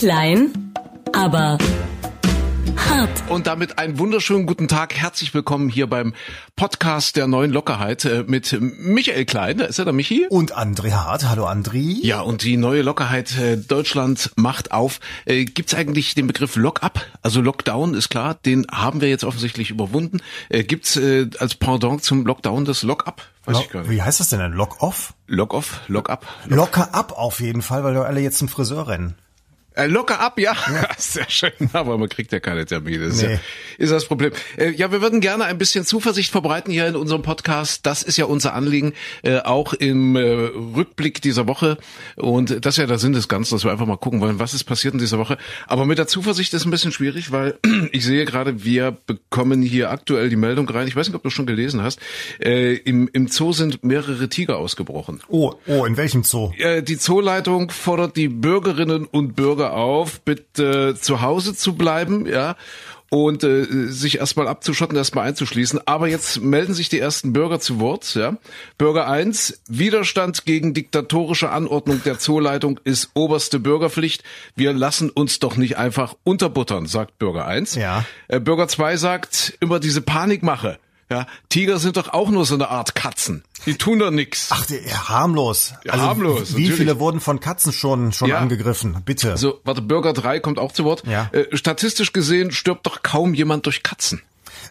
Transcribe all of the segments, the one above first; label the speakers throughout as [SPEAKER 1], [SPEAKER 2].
[SPEAKER 1] Klein, aber hart.
[SPEAKER 2] Und damit einen wunderschönen guten Tag. Herzlich willkommen hier beim Podcast der neuen Lockerheit äh, mit Michael Klein. Da ist er, der Michi.
[SPEAKER 3] Und André Hart. Hallo André.
[SPEAKER 2] Ja, und die neue Lockerheit äh, Deutschland macht auf. Äh, Gibt es eigentlich den Begriff Lock-up? Also Lockdown ist klar, den haben wir jetzt offensichtlich überwunden. Gibt es äh, als Pendant zum Lockdown das Lock-up?
[SPEAKER 3] Weiß Lock, ich gar nicht. Wie heißt das denn? denn? Lock-off?
[SPEAKER 2] Lock-off, Lock-up.
[SPEAKER 3] Lock Locker ab auf jeden Fall, weil wir alle jetzt zum Friseur rennen.
[SPEAKER 2] Äh, locker ab, ja. ja. Sehr schön. Aber man kriegt ja keine Termine. Das nee. ist, ja, ist das Problem. Äh, ja, wir würden gerne ein bisschen Zuversicht verbreiten hier in unserem Podcast. Das ist ja unser Anliegen, äh, auch im äh, Rückblick dieser Woche. Und das ist ja der Sinn des Ganzen, dass wir einfach mal gucken wollen, was ist passiert in dieser Woche. Aber mit der Zuversicht ist ein bisschen schwierig, weil ich sehe gerade, wir bekommen hier aktuell die Meldung rein. Ich weiß nicht, ob du schon gelesen hast. Äh, im, Im Zoo sind mehrere Tiger ausgebrochen.
[SPEAKER 3] Oh, oh, in welchem Zoo?
[SPEAKER 2] Äh, die Zooleitung fordert die Bürgerinnen und Bürger Bürger auf, bitte zu Hause zu bleiben, ja, und äh, sich erstmal abzuschotten, erstmal einzuschließen. Aber jetzt melden sich die ersten Bürger zu Wort. Ja. Bürger eins: Widerstand gegen diktatorische Anordnung der Zooleitung ist oberste Bürgerpflicht. Wir lassen uns doch nicht einfach unterbuttern, sagt Bürger eins.
[SPEAKER 3] Ja.
[SPEAKER 2] Äh, Bürger zwei sagt, immer diese Panikmache. Ja, Tiger sind doch auch nur so eine Art Katzen. Die tun doch nix.
[SPEAKER 3] Ach, ja, harmlos.
[SPEAKER 2] Ja, also, harmlos.
[SPEAKER 3] Wie natürlich. viele wurden von Katzen schon schon ja. angegriffen? Bitte.
[SPEAKER 2] Also, warte, Bürger 3 kommt auch zu Wort.
[SPEAKER 3] Ja.
[SPEAKER 2] Äh, statistisch gesehen stirbt doch kaum jemand durch Katzen.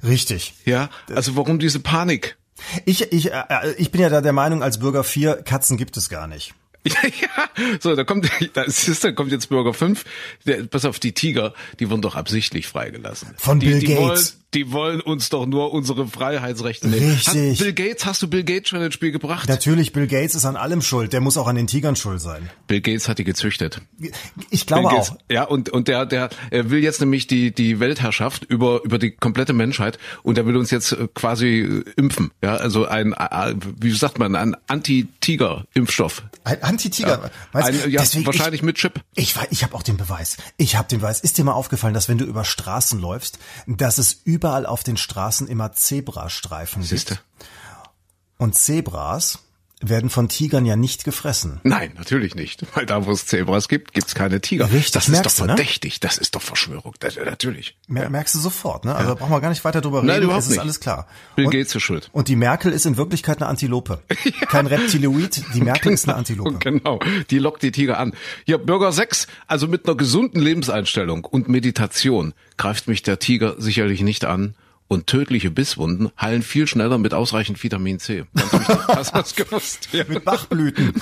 [SPEAKER 3] Richtig.
[SPEAKER 2] Ja, also warum diese Panik?
[SPEAKER 3] Ich, ich, äh, ich bin ja da der Meinung, als Bürger 4, Katzen gibt es gar nicht.
[SPEAKER 2] Ja, so, da kommt, da, ist, da kommt jetzt Bürger 5. Der, pass auf, die Tiger, die wurden doch absichtlich freigelassen.
[SPEAKER 3] Von
[SPEAKER 2] die,
[SPEAKER 3] Bill
[SPEAKER 2] die
[SPEAKER 3] Gates.
[SPEAKER 2] Wollen, die wollen uns doch nur unsere Freiheitsrechte
[SPEAKER 3] nehmen. Richtig.
[SPEAKER 2] Hat Bill Gates, hast du Bill Gates schon ins Spiel gebracht?
[SPEAKER 3] Natürlich, Bill Gates ist an allem schuld. Der muss auch an den Tigern schuld sein.
[SPEAKER 2] Bill Gates hat die gezüchtet.
[SPEAKER 3] Ich glaube
[SPEAKER 2] Gates,
[SPEAKER 3] auch.
[SPEAKER 2] Ja, und, und der, der er will jetzt nämlich die, die Weltherrschaft über, über die komplette Menschheit und er will uns jetzt äh, quasi äh, impfen. Ja, also ein, äh, wie sagt man, ein Anti-Tiger-Impfstoff.
[SPEAKER 3] Ein Anti-Tiger?
[SPEAKER 2] Ja, ein, ja wahrscheinlich
[SPEAKER 3] ich,
[SPEAKER 2] mit Chip.
[SPEAKER 3] Ich, ich habe auch den Beweis. Ich habe den Beweis. Ist dir mal aufgefallen, dass wenn du über Straßen läufst, dass es überall auf den Straßen immer Zebrastreifen
[SPEAKER 2] Siehste.
[SPEAKER 3] gibt. Und Zebras werden von Tigern ja nicht gefressen.
[SPEAKER 2] Nein, natürlich nicht. Weil da, wo es Zebras gibt, gibt's keine Tiger.
[SPEAKER 3] Richtig,
[SPEAKER 2] das
[SPEAKER 3] ist
[SPEAKER 2] doch
[SPEAKER 3] ne?
[SPEAKER 2] verdächtig. Ne? Das ist doch Verschwörung. Das, natürlich.
[SPEAKER 3] Mer ja. Merkst du sofort, ne? Also ja. brauchen wir gar nicht weiter drüber reden.
[SPEAKER 2] Nein, überhaupt
[SPEAKER 3] es ist
[SPEAKER 2] nicht.
[SPEAKER 3] alles klar.
[SPEAKER 2] Bill und, Gates ist schuld.
[SPEAKER 3] Und die Merkel ist in Wirklichkeit eine Antilope. ja. Kein Reptiloid. Die Merkel genau, ist eine Antilope.
[SPEAKER 2] Genau. Die lockt die Tiger an. Hier, Bürger 6, also mit einer gesunden Lebenseinstellung und Meditation greift mich der Tiger sicherlich nicht an und tödliche Bisswunden heilen viel schneller mit ausreichend Vitamin C.
[SPEAKER 3] Hast das gewusst? Ja. Mit Bachblüten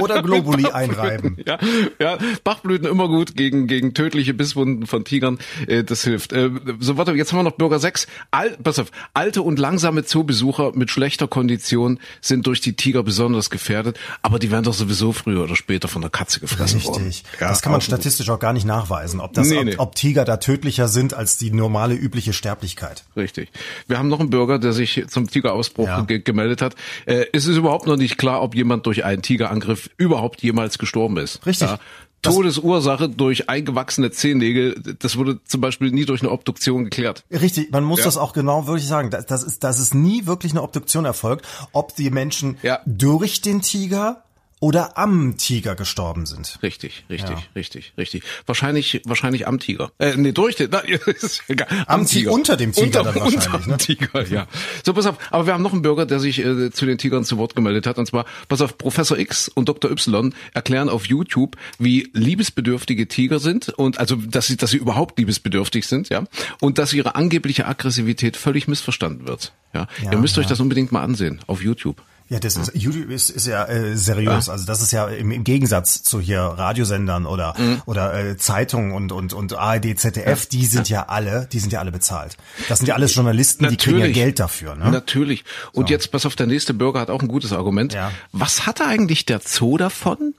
[SPEAKER 3] oder Globuli einreiben.
[SPEAKER 2] Ja, ja, Bachblüten immer gut gegen gegen tödliche Bisswunden von Tigern. Äh, das hilft. Äh, so warte, jetzt haben wir noch Bürger 6. Al, pass auf, alte und langsame Zoobesucher mit schlechter Kondition sind durch die Tiger besonders gefährdet, aber die werden doch sowieso früher oder später von der Katze gefressen
[SPEAKER 3] Richtig.
[SPEAKER 2] worden.
[SPEAKER 3] Ja, das kann man statistisch auch gar nicht nachweisen, ob das
[SPEAKER 2] Nee,
[SPEAKER 3] ob,
[SPEAKER 2] nee.
[SPEAKER 3] ob Tiger da tödlicher sind als die normale übliche Sterblichkeit.
[SPEAKER 2] Richtig. Wir haben noch einen Bürger, der sich zum Tigerausbruch
[SPEAKER 3] Ja.
[SPEAKER 2] ge gemeldet hat. Äh, es ist überhaupt noch nicht klar, ob jemand durch einen Tigerangriff überhaupt jemals gestorben ist.
[SPEAKER 3] Richtig.
[SPEAKER 2] Ja. Todesursache durch eingewachsene Zehennägel, das wurde zum Beispiel nie durch eine Obduktion geklärt.
[SPEAKER 3] Richtig, man muss
[SPEAKER 2] Ja.
[SPEAKER 3] das auch genau wirklich sagen. Das, das ist, das ist nie wirklich eine Obduktion erfolgt, ob die Menschen
[SPEAKER 2] Ja.
[SPEAKER 3] durch den Tiger oder am Tiger gestorben sind.
[SPEAKER 2] Richtig, richtig,
[SPEAKER 3] Ja.
[SPEAKER 2] richtig, richtig. Wahrscheinlich, wahrscheinlich am Tiger. Äh, nee, durch den, na, ist egal.
[SPEAKER 3] Am Ti- unter dem Tiger
[SPEAKER 2] unter,
[SPEAKER 3] dann wahrscheinlich,
[SPEAKER 2] unter dem
[SPEAKER 3] ne?
[SPEAKER 2] Tiger, ja. So, pass auf. Aber wir haben noch einen Bürger, der sich äh, zu den Tigern zu Wort gemeldet hat. Und zwar, pass auf, Professor X und Dr. Y erklären auf YouTube, wie liebesbedürftige Tiger sind und also, dass sie, dass sie überhaupt liebesbedürftig sind, ja. Und dass ihre angebliche Aggressivität völlig missverstanden wird. Ja.
[SPEAKER 3] Ja,
[SPEAKER 2] Ihr müsst euch
[SPEAKER 3] ja.
[SPEAKER 2] das unbedingt mal ansehen auf YouTube.
[SPEAKER 3] Ja, das ist, YouTube ist, ist ja äh, seriös. Also das ist ja im, im Gegensatz zu hier Radiosendern oder
[SPEAKER 2] Mhm.
[SPEAKER 3] oder äh, Zeitungen und und und ARD, ZDF. Die sind ja alle, die sind ja alle bezahlt. Das sind ja alles Journalisten, die kriegen ja
[SPEAKER 2] Natürlich.
[SPEAKER 3] Geld dafür. Ne?
[SPEAKER 2] Natürlich. Und jetzt pass auf, der nächste Bürger hat auch ein gutes Argument.
[SPEAKER 3] Ja.
[SPEAKER 2] Was hat eigentlich der Zoo davon,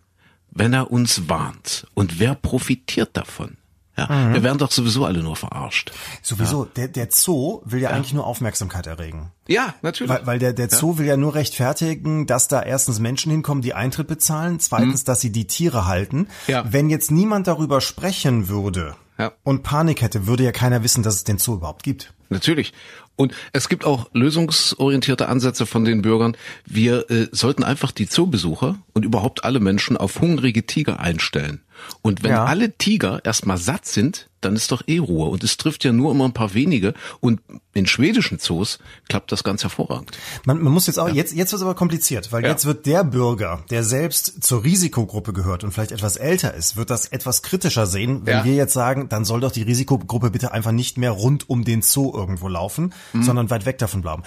[SPEAKER 2] wenn er uns warnt? Und wer profitiert davon? Ja,
[SPEAKER 3] Mhm.
[SPEAKER 2] wir werden doch sowieso alle nur verarscht.
[SPEAKER 3] Sowieso, der der Zoo will ja, eigentlich nur Aufmerksamkeit erregen.
[SPEAKER 2] Ja, natürlich.
[SPEAKER 3] Weil, weil der, der Zoo will ja nur rechtfertigen, dass da erstens Menschen hinkommen, die Eintritt bezahlen, zweitens, dass sie die Tiere halten.
[SPEAKER 2] Mhm. Ja.
[SPEAKER 3] Wenn jetzt niemand darüber sprechen würde
[SPEAKER 2] Ja.
[SPEAKER 3] und Panik hätte, würde ja keiner wissen, dass es den Zoo überhaupt gibt.
[SPEAKER 2] Natürlich. Und es gibt auch lösungsorientierte Ansätze von den Bürgern. Wir äh, sollten einfach die Zoobesucher und überhaupt alle Menschen auf hungrige Tiger einstellen. Und wenn
[SPEAKER 3] Ja.
[SPEAKER 2] alle Tiger erstmal satt sind, dann ist doch eh Ruhe. Und es trifft ja nur immer ein paar wenige. Und in schwedischen Zoos klappt das ganz hervorragend.
[SPEAKER 3] Man, man muss jetzt auch, jetzt, jetzt wird es aber kompliziert, weil
[SPEAKER 2] Ja.
[SPEAKER 3] jetzt wird der Bürger, der selbst zur Risikogruppe gehört und vielleicht etwas älter ist, wird das etwas kritischer sehen, wenn
[SPEAKER 2] Ja.
[SPEAKER 3] wir jetzt sagen, dann soll doch die Risikogruppe bitte einfach nicht mehr rund um den Zoo irgendwo laufen,
[SPEAKER 2] Mhm.
[SPEAKER 3] sondern weit weg davon bleiben.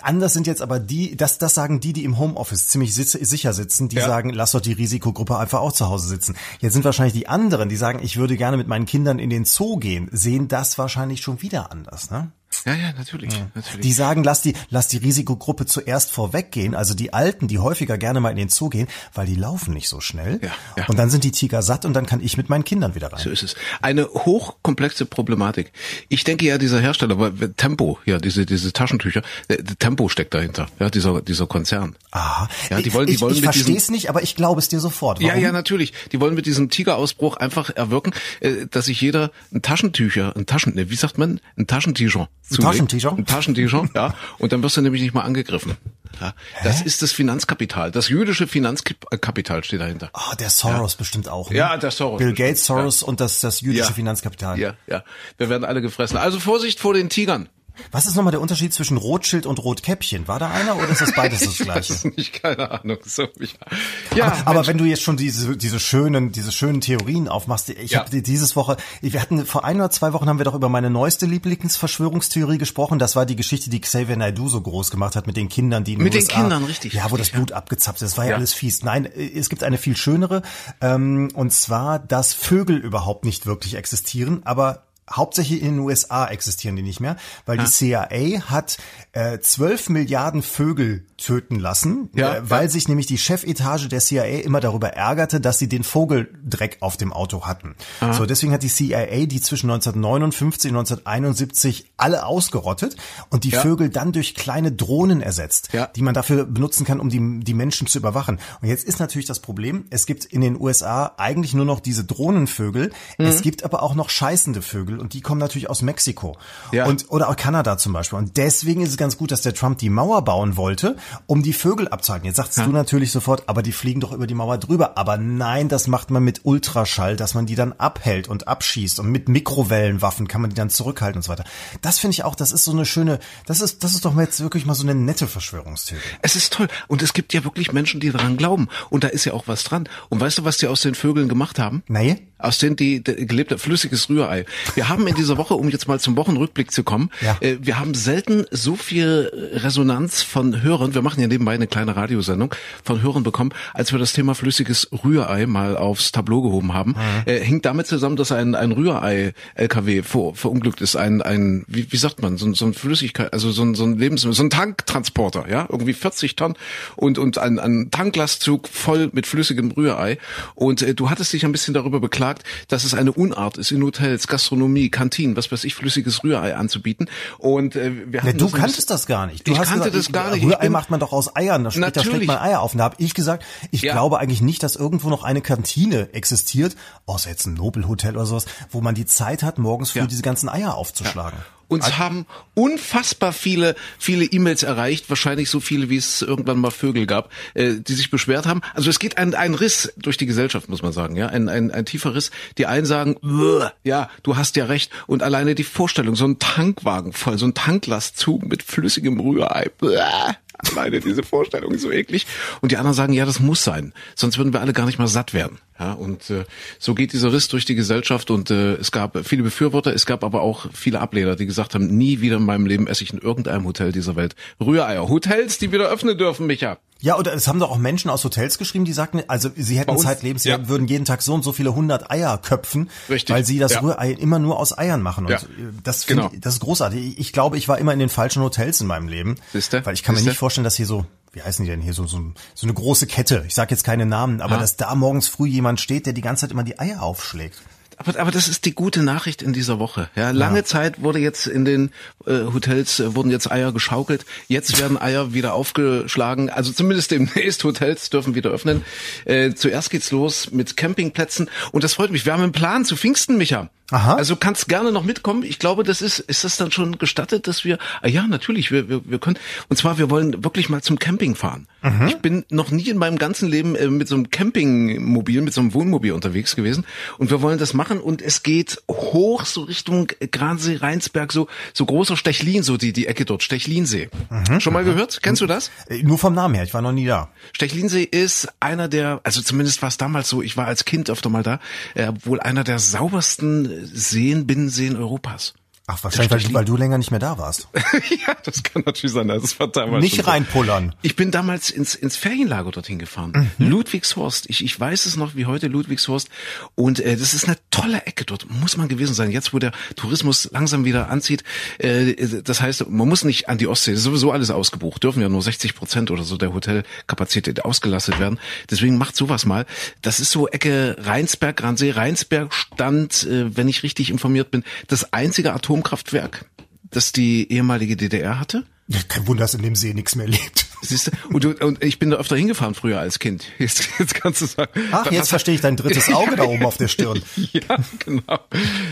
[SPEAKER 3] Anders sind jetzt aber die, das, das sagen die, die im Homeoffice ziemlich sitz, sicher sitzen, die
[SPEAKER 2] Ja.
[SPEAKER 3] sagen, lass doch die Risikogruppe einfach auch zu Hause sitzen. Jetzt sind wahrscheinlich die anderen, die sagen, ich würde gerne mit meinen Kindern in den Zoo gehen, sehen das wahrscheinlich schon wieder anders, ne?
[SPEAKER 2] Ja, ja, natürlich. natürlich.
[SPEAKER 3] Die sagen, lass die, lass die Risikogruppe zuerst vorweggehen, also die Alten, die häufiger gerne mal in den Zoo gehen, weil die laufen nicht so schnell.
[SPEAKER 2] Ja, ja.
[SPEAKER 3] Und dann sind die Tiger satt und dann kann ich mit meinen Kindern wieder rein.
[SPEAKER 2] So ist es. Eine hochkomplexe Problematik. Ich denke ja, dieser Hersteller, weil Tempo, ja, diese, diese Taschentücher, äh, Tempo steckt dahinter, ja, dieser, dieser Konzern.
[SPEAKER 3] Aha.
[SPEAKER 2] Ja, die wollen- die
[SPEAKER 3] ich
[SPEAKER 2] wollen
[SPEAKER 3] ich
[SPEAKER 2] mit
[SPEAKER 3] verstehe es nicht, aber ich glaube es dir sofort.
[SPEAKER 2] Ja,
[SPEAKER 3] Warum?
[SPEAKER 2] ja, natürlich. Die wollen mit diesem Tigerausbruch einfach erwirken, äh, dass sich jeder ein Taschentücher, ein Taschen, ne, wie sagt man, ein Taschentücher zulegt.
[SPEAKER 3] Taschentücher?
[SPEAKER 2] Ein Taschentücher, ja. Und dann wirst du nämlich nicht mal angegriffen. Ja, das ist das Finanzkapital. Das jüdische Finanzkapital steht dahinter.
[SPEAKER 3] Ah, der Soros bestimmt auch. Ne?
[SPEAKER 2] Ja, der Soros
[SPEAKER 3] Bill
[SPEAKER 2] bestimmt,
[SPEAKER 3] Gates, Soros und das, das jüdische Finanzkapital.
[SPEAKER 2] Ja, ja. Wir werden alle gefressen. Also Vorsicht vor den Tigern.
[SPEAKER 3] Was ist nochmal der Unterschied zwischen Rotschild und Rotkäppchen? War da einer oder ist das beides das
[SPEAKER 2] Ich
[SPEAKER 3] gleiche?
[SPEAKER 2] weiß nicht, keine Ahnung. So, ja, ja
[SPEAKER 3] aber wenn du jetzt schon diese diese schönen diese schönen Theorien aufmachst, ich
[SPEAKER 2] Ja.
[SPEAKER 3] habe dieses Woche, wir hatten vor ein oder zwei Wochen haben wir doch über meine neueste Lieblingsverschwörungstheorie gesprochen. Das war die Geschichte, die Xavier Naidoo so groß gemacht hat mit den Kindern, die in
[SPEAKER 2] Mit den
[SPEAKER 3] USA,
[SPEAKER 2] Kindern, richtig,
[SPEAKER 3] Ja, wo
[SPEAKER 2] richtig,
[SPEAKER 3] das Blut abgezapft ist. Das war ja,
[SPEAKER 2] Ja.
[SPEAKER 3] alles fies. Nein, es gibt eine viel schönere ähm, und zwar, dass Vögel überhaupt nicht wirklich existieren, aber Hauptsächlich in den USA existieren die nicht mehr, weil die CIA hat äh, 12 Milliarden Vögel töten lassen,
[SPEAKER 2] Ja,
[SPEAKER 3] äh, weil
[SPEAKER 2] ja.
[SPEAKER 3] sich nämlich die Chefetage der CIA immer darüber ärgerte, dass sie den Vogeldreck auf dem Auto hatten. So, deswegen hat die CIA die zwischen 1959 und 1971 alle ausgerottet und die
[SPEAKER 2] Ja.
[SPEAKER 3] Vögel dann durch kleine Drohnen ersetzt, die man dafür benutzen kann, um die, die Menschen zu überwachen. Und jetzt ist natürlich das Problem, es gibt in den USA eigentlich nur noch diese Drohnenvögel,
[SPEAKER 2] Mhm.
[SPEAKER 3] es gibt aber auch noch scheißende Vögel und die kommen natürlich aus Mexiko
[SPEAKER 2] Ja.
[SPEAKER 3] und oder auch Kanada zum Beispiel. Und deswegen ist es ganz gut, dass der Trump die Mauer bauen wollte, um die Vögel abzuhalten. Jetzt sagst du natürlich sofort, aber die fliegen doch über die Mauer drüber. Aber nein, das macht man mit Ultraschall, dass man die dann abhält und abschießt. Und mit Mikrowellenwaffen kann man die dann zurückhalten und so weiter. Das finde ich auch, das ist so eine schöne, das ist, das ist doch jetzt wirklich mal so eine nette Verschwörungstheorie.
[SPEAKER 2] Es ist toll. Und es gibt ja wirklich Menschen, die daran glauben. Und da ist ja auch was dran. Und weißt du, was die aus den Vögeln gemacht haben?
[SPEAKER 3] Nee?
[SPEAKER 2] Aus denen die, die gelebte flüssiges Rührei. Wir haben in dieser Woche, um jetzt mal zum Wochenrückblick zu kommen,
[SPEAKER 3] Ja.
[SPEAKER 2] äh, wir haben selten so viel Resonanz von Hörern, wir machen ja nebenbei eine kleine Radiosendung, von Hörern bekommen, als wir das Thema flüssiges Rührei mal aufs Tableau gehoben haben. Äh, hängt damit zusammen, dass ein, ein Rührei-LKW ver, verunglückt ist, ein, ein wie, wie sagt man, so, ein- so ein Flüssigkeit, also so ein, so ein Lebensmittel, so ein Tanktransporter, ja, irgendwie 40 Tonnen und, und ein, ein Tanklastzug voll mit flüssigem Rührei. Und äh, du hattest dich ein bisschen darüber beklagt, dass es eine Unart ist, in Hotels, Gastronomie, Kantinen, was weiß ich, flüssiges Rührei anzubieten. Und äh, wir
[SPEAKER 3] Ja,
[SPEAKER 2] hatten
[SPEAKER 3] du
[SPEAKER 2] das
[SPEAKER 3] kanntest das gar nicht. Du
[SPEAKER 2] Ich
[SPEAKER 3] hast
[SPEAKER 2] kannte
[SPEAKER 3] gesagt,
[SPEAKER 2] das gar nicht. Ich
[SPEAKER 3] Rührei
[SPEAKER 2] bin-
[SPEAKER 3] macht man doch aus Eiern. Da später schlägt
[SPEAKER 2] Natürlich.
[SPEAKER 3] man Eier auf. Und da habe ich gesagt, ich
[SPEAKER 2] Ja.
[SPEAKER 3] glaube eigentlich nicht, dass irgendwo noch eine Kantine existiert, außer jetzt ein Nobelhotel oder sowas, wo man die Zeit hat, morgens früh
[SPEAKER 2] Ja.
[SPEAKER 3] diese ganzen Eier aufzuschlagen.
[SPEAKER 2] Uns haben unfassbar viele, viele E-Mails erreicht, wahrscheinlich so viele, wie es irgendwann mal Vögel gab, äh, die sich beschwert haben. Also es geht ein, ein Riss durch die Gesellschaft, muss man sagen, ja, ein, ein, ein tiefer Riss. Die einen sagen, "Uah, ja, du hast ja recht. Und alleine die Vorstellung, so ein Tankwagen voll, so ein Tanklastzug mit flüssigem Rührei, uah, alleine diese Vorstellung ist so eklig. Und die anderen sagen, ja, das muss sein, sonst würden wir alle gar nicht mal satt werden. Ja, und äh, so geht dieser Riss durch die Gesellschaft und äh, es gab viele Befürworter, es gab aber auch viele Ablehner, die gesagt haben, nie wieder in meinem Leben esse ich in irgendeinem Hotel dieser Welt Rühreier. Hotels, die wieder öffnen dürfen, Micha.
[SPEAKER 3] Ja, oder es haben doch auch Menschen aus Hotels geschrieben, die sagten, also sie hätten zeitlebens, sie
[SPEAKER 2] Ja.
[SPEAKER 3] würden jeden Tag so und so viele hundert Eier köpfen,
[SPEAKER 2] Richtig.
[SPEAKER 3] weil sie das
[SPEAKER 2] Ja.
[SPEAKER 3] Rührei immer nur aus Eiern machen. Und
[SPEAKER 2] Ja.
[SPEAKER 3] äh, das,
[SPEAKER 2] Genau.
[SPEAKER 3] ich- das ist großartig. Ich, glaube, ich war immer in den falschen Hotels in meinem Leben.
[SPEAKER 2] Siehste?
[SPEAKER 3] Weil ich kann mir
[SPEAKER 2] Siehste?
[SPEAKER 3] nicht vorstellen, dass hier so, wie heißen die denn hier, so, so, so eine große Kette, ich sage jetzt keine Namen, aber
[SPEAKER 2] Ah.
[SPEAKER 3] dass da morgens früh jemand steht, der die ganze Zeit immer die Eier aufschlägt.
[SPEAKER 2] Aber, aber das ist die gute Nachricht in dieser Woche. Ja, lange ja. Zeit wurde jetzt in den äh, Hotels äh, wurden jetzt Eier geschaukelt. Jetzt werden Eier wieder aufgeschlagen. Also zumindest demnächst Hotels dürfen wieder öffnen. Äh, zuerst geht's los mit Campingplätzen und das freut mich. Wir haben einen Plan zu Pfingsten, Micha. Aha. Also kannst gerne noch mitkommen. Ich glaube, das ist, ist das dann schon gestattet, dass wir, ah ja, natürlich, wir, wir, wir können, und zwar, wir wollen wirklich mal zum Camping fahren. Mhm. Ich bin noch nie in meinem ganzen Leben äh, mit so einem Campingmobil, mit so einem Wohnmobil unterwegs gewesen und wir wollen das machen und es geht hoch so Richtung Gransee, Rheinsberg, so, so großer Stechlin, so die, die Ecke dort, Stechlinsee. Mhm. Schon mal gehört? Kennst du das?
[SPEAKER 3] Äh, nur vom Namen her, ich war noch nie da.
[SPEAKER 2] Stechlinsee ist einer der, also zumindest war es damals so, ich war als Kind öfter mal da, äh, wohl einer der saubersten Seen, Binnenseen Europas.
[SPEAKER 3] Ach, wahrscheinlich, weil, weil, du länger nicht mehr da warst.
[SPEAKER 2] ja, das kann natürlich sein. Das war damals
[SPEAKER 3] nicht reinpullern.
[SPEAKER 2] Ich bin damals ins, ins Ferienlager dorthin gefahren. Mhm. Ludwigshorst. Ich, ich weiß es noch wie heute, Ludwigshorst. Und äh, das ist eine tolle Ecke dort. Muss man gewesen sein. Jetzt, wo der Tourismus langsam wieder anzieht. Äh, das heißt, man muss nicht an die Ostsee. Das ist sowieso alles ausgebucht. Dürfen ja nur 60 Prozent oder so der Hotelkapazität ausgelastet werden. Deswegen macht sowas mal. Das ist so Ecke Rheinsberg, Gransee. Rheinsberg stand, äh, wenn ich richtig informiert bin, das einzige Atom Atomkraftwerk, das die ehemalige DDR hatte.
[SPEAKER 3] Kein Wunder, dass in dem See nichts mehr lebt.
[SPEAKER 2] Siehst du? Und, du, und ich bin da öfter hingefahren früher als Kind. Jetzt, jetzt kannst du sagen.
[SPEAKER 3] Ach, jetzt verstehe ich dein drittes Auge da oben auf der Stirn.
[SPEAKER 2] ja, genau.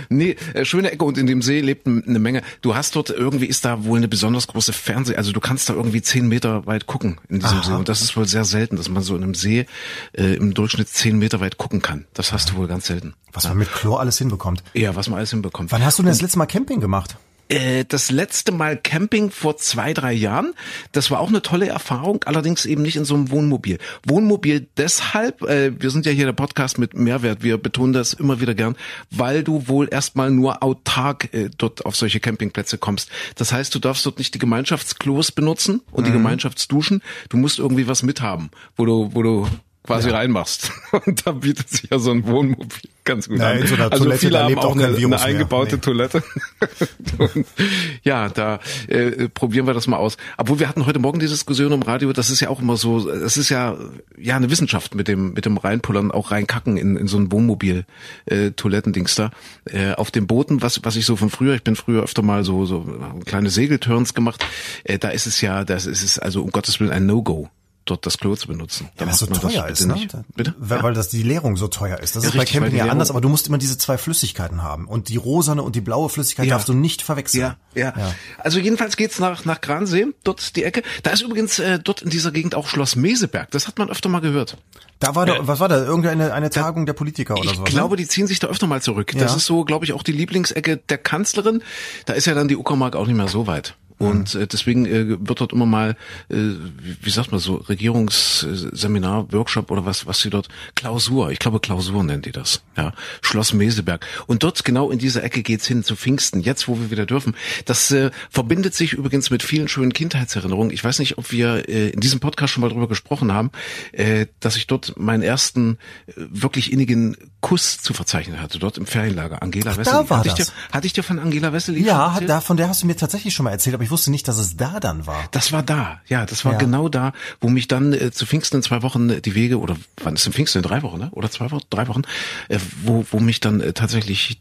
[SPEAKER 2] Nee, äh, schöne Ecke und in dem See lebt eine Menge. Du hast dort irgendwie ist da wohl eine besonders große Fernseh, also du kannst da irgendwie zehn Meter weit gucken in diesem Aha. See. Und das ist wohl sehr selten, dass man so in einem See äh, im Durchschnitt zehn Meter weit gucken kann. Das hast du wohl ganz selten.
[SPEAKER 3] Was ja. man mit Chlor alles hinbekommt.
[SPEAKER 2] Ja, was man alles hinbekommt.
[SPEAKER 3] Wann hast du denn das letzte Mal Camping gemacht?
[SPEAKER 2] Äh, das letzte Mal Camping vor zwei, drei Jahren. Das war auch eine tolle Erfahrung, allerdings eben nicht in so einem Wohnmobil. Wohnmobil deshalb, äh, wir sind ja hier der Podcast mit Mehrwert, wir betonen das immer wieder gern, weil du wohl erstmal nur autark äh, dort auf solche Campingplätze kommst. Das heißt, du darfst dort nicht die Gemeinschaftsklos benutzen und mhm. die Gemeinschaftsduschen. Du musst irgendwie was mithaben, wo du, wo du quasi ja. reinmachst. Und da bietet sich ja so ein Wohnmobil ganz gut
[SPEAKER 3] ja,
[SPEAKER 2] an.
[SPEAKER 3] So also Toilette, viele haben auch, auch eine, eine,
[SPEAKER 2] eingebaute nee. Toilette. Und ja, da äh, probieren wir das mal aus. Obwohl wir hatten heute Morgen die Diskussion im Radio, das ist ja auch immer so, das ist ja ja eine Wissenschaft mit dem mit dem reinpullern, auch reinkacken in, in so ein Wohnmobil äh, Toilettendings da. Äh, auf dem Booten, was was ich so von früher, ich bin früher öfter mal so so kleine Segelturns gemacht, äh, da ist es ja, das ist es also um Gottes Willen ein No-Go dort das Klo zu benutzen.
[SPEAKER 3] Ja, weil es so teuer ist, ne? Bitte? Weil, weil das die Leerung so teuer ist. Das ja, ist richtig, bei Camping ja anders, aber du musst immer diese zwei Flüssigkeiten haben. Und die rosane und die blaue Flüssigkeit ja. darfst du nicht verwechseln.
[SPEAKER 2] Ja, ja. ja. Also jedenfalls geht's nach, nach Gransee, dort die Ecke. Da ist übrigens äh, dort in dieser Gegend auch Schloss Meseberg. Das hat man öfter mal gehört.
[SPEAKER 3] Da war da, was war da? Irgendeine eine Tagung der Politiker oder so?
[SPEAKER 2] Ich glaube, die ziehen sich da öfter mal zurück. Das ist so, glaube ich, auch die Lieblingsecke der Kanzlerin. Da ist ja dann die Uckermark auch nicht mehr so weit. Und äh, deswegen äh, wird dort immer mal, äh, wie sagt man so, Regierungsseminar, Workshop oder was, was sie dort, Klausur, ich glaube Klausur nennen die das, ja, Schloss Meseberg. Und dort genau in dieser Ecke geht's hin zu Pfingsten, jetzt wo wir wieder dürfen. Das äh, verbindet sich übrigens mit vielen schönen Kindheitserinnerungen. Ich weiß nicht, ob wir äh, in diesem Podcast schon mal drüber gesprochen haben, äh, dass ich dort meinen ersten äh, wirklich innigen Kuss zu verzeichnen hatte, dort im Ferienlager. Angela Wessel.
[SPEAKER 3] Da war
[SPEAKER 2] hatte
[SPEAKER 3] das.
[SPEAKER 2] Ich dir, hatte ich dir von Angela Wessel
[SPEAKER 3] Ja, da, von der hast du mir tatsächlich schon mal erzählt, aber ich wusste nicht, dass es da dann war.
[SPEAKER 2] Das war da, ja, das war ja. genau da, wo mich dann äh, zu Pfingsten in zwei Wochen äh, die Wege, oder wann ist denn Pfingsten in drei Wochen, ne? Oder zwei Wochen, drei Wochen, äh, wo, wo mich dann äh, tatsächlich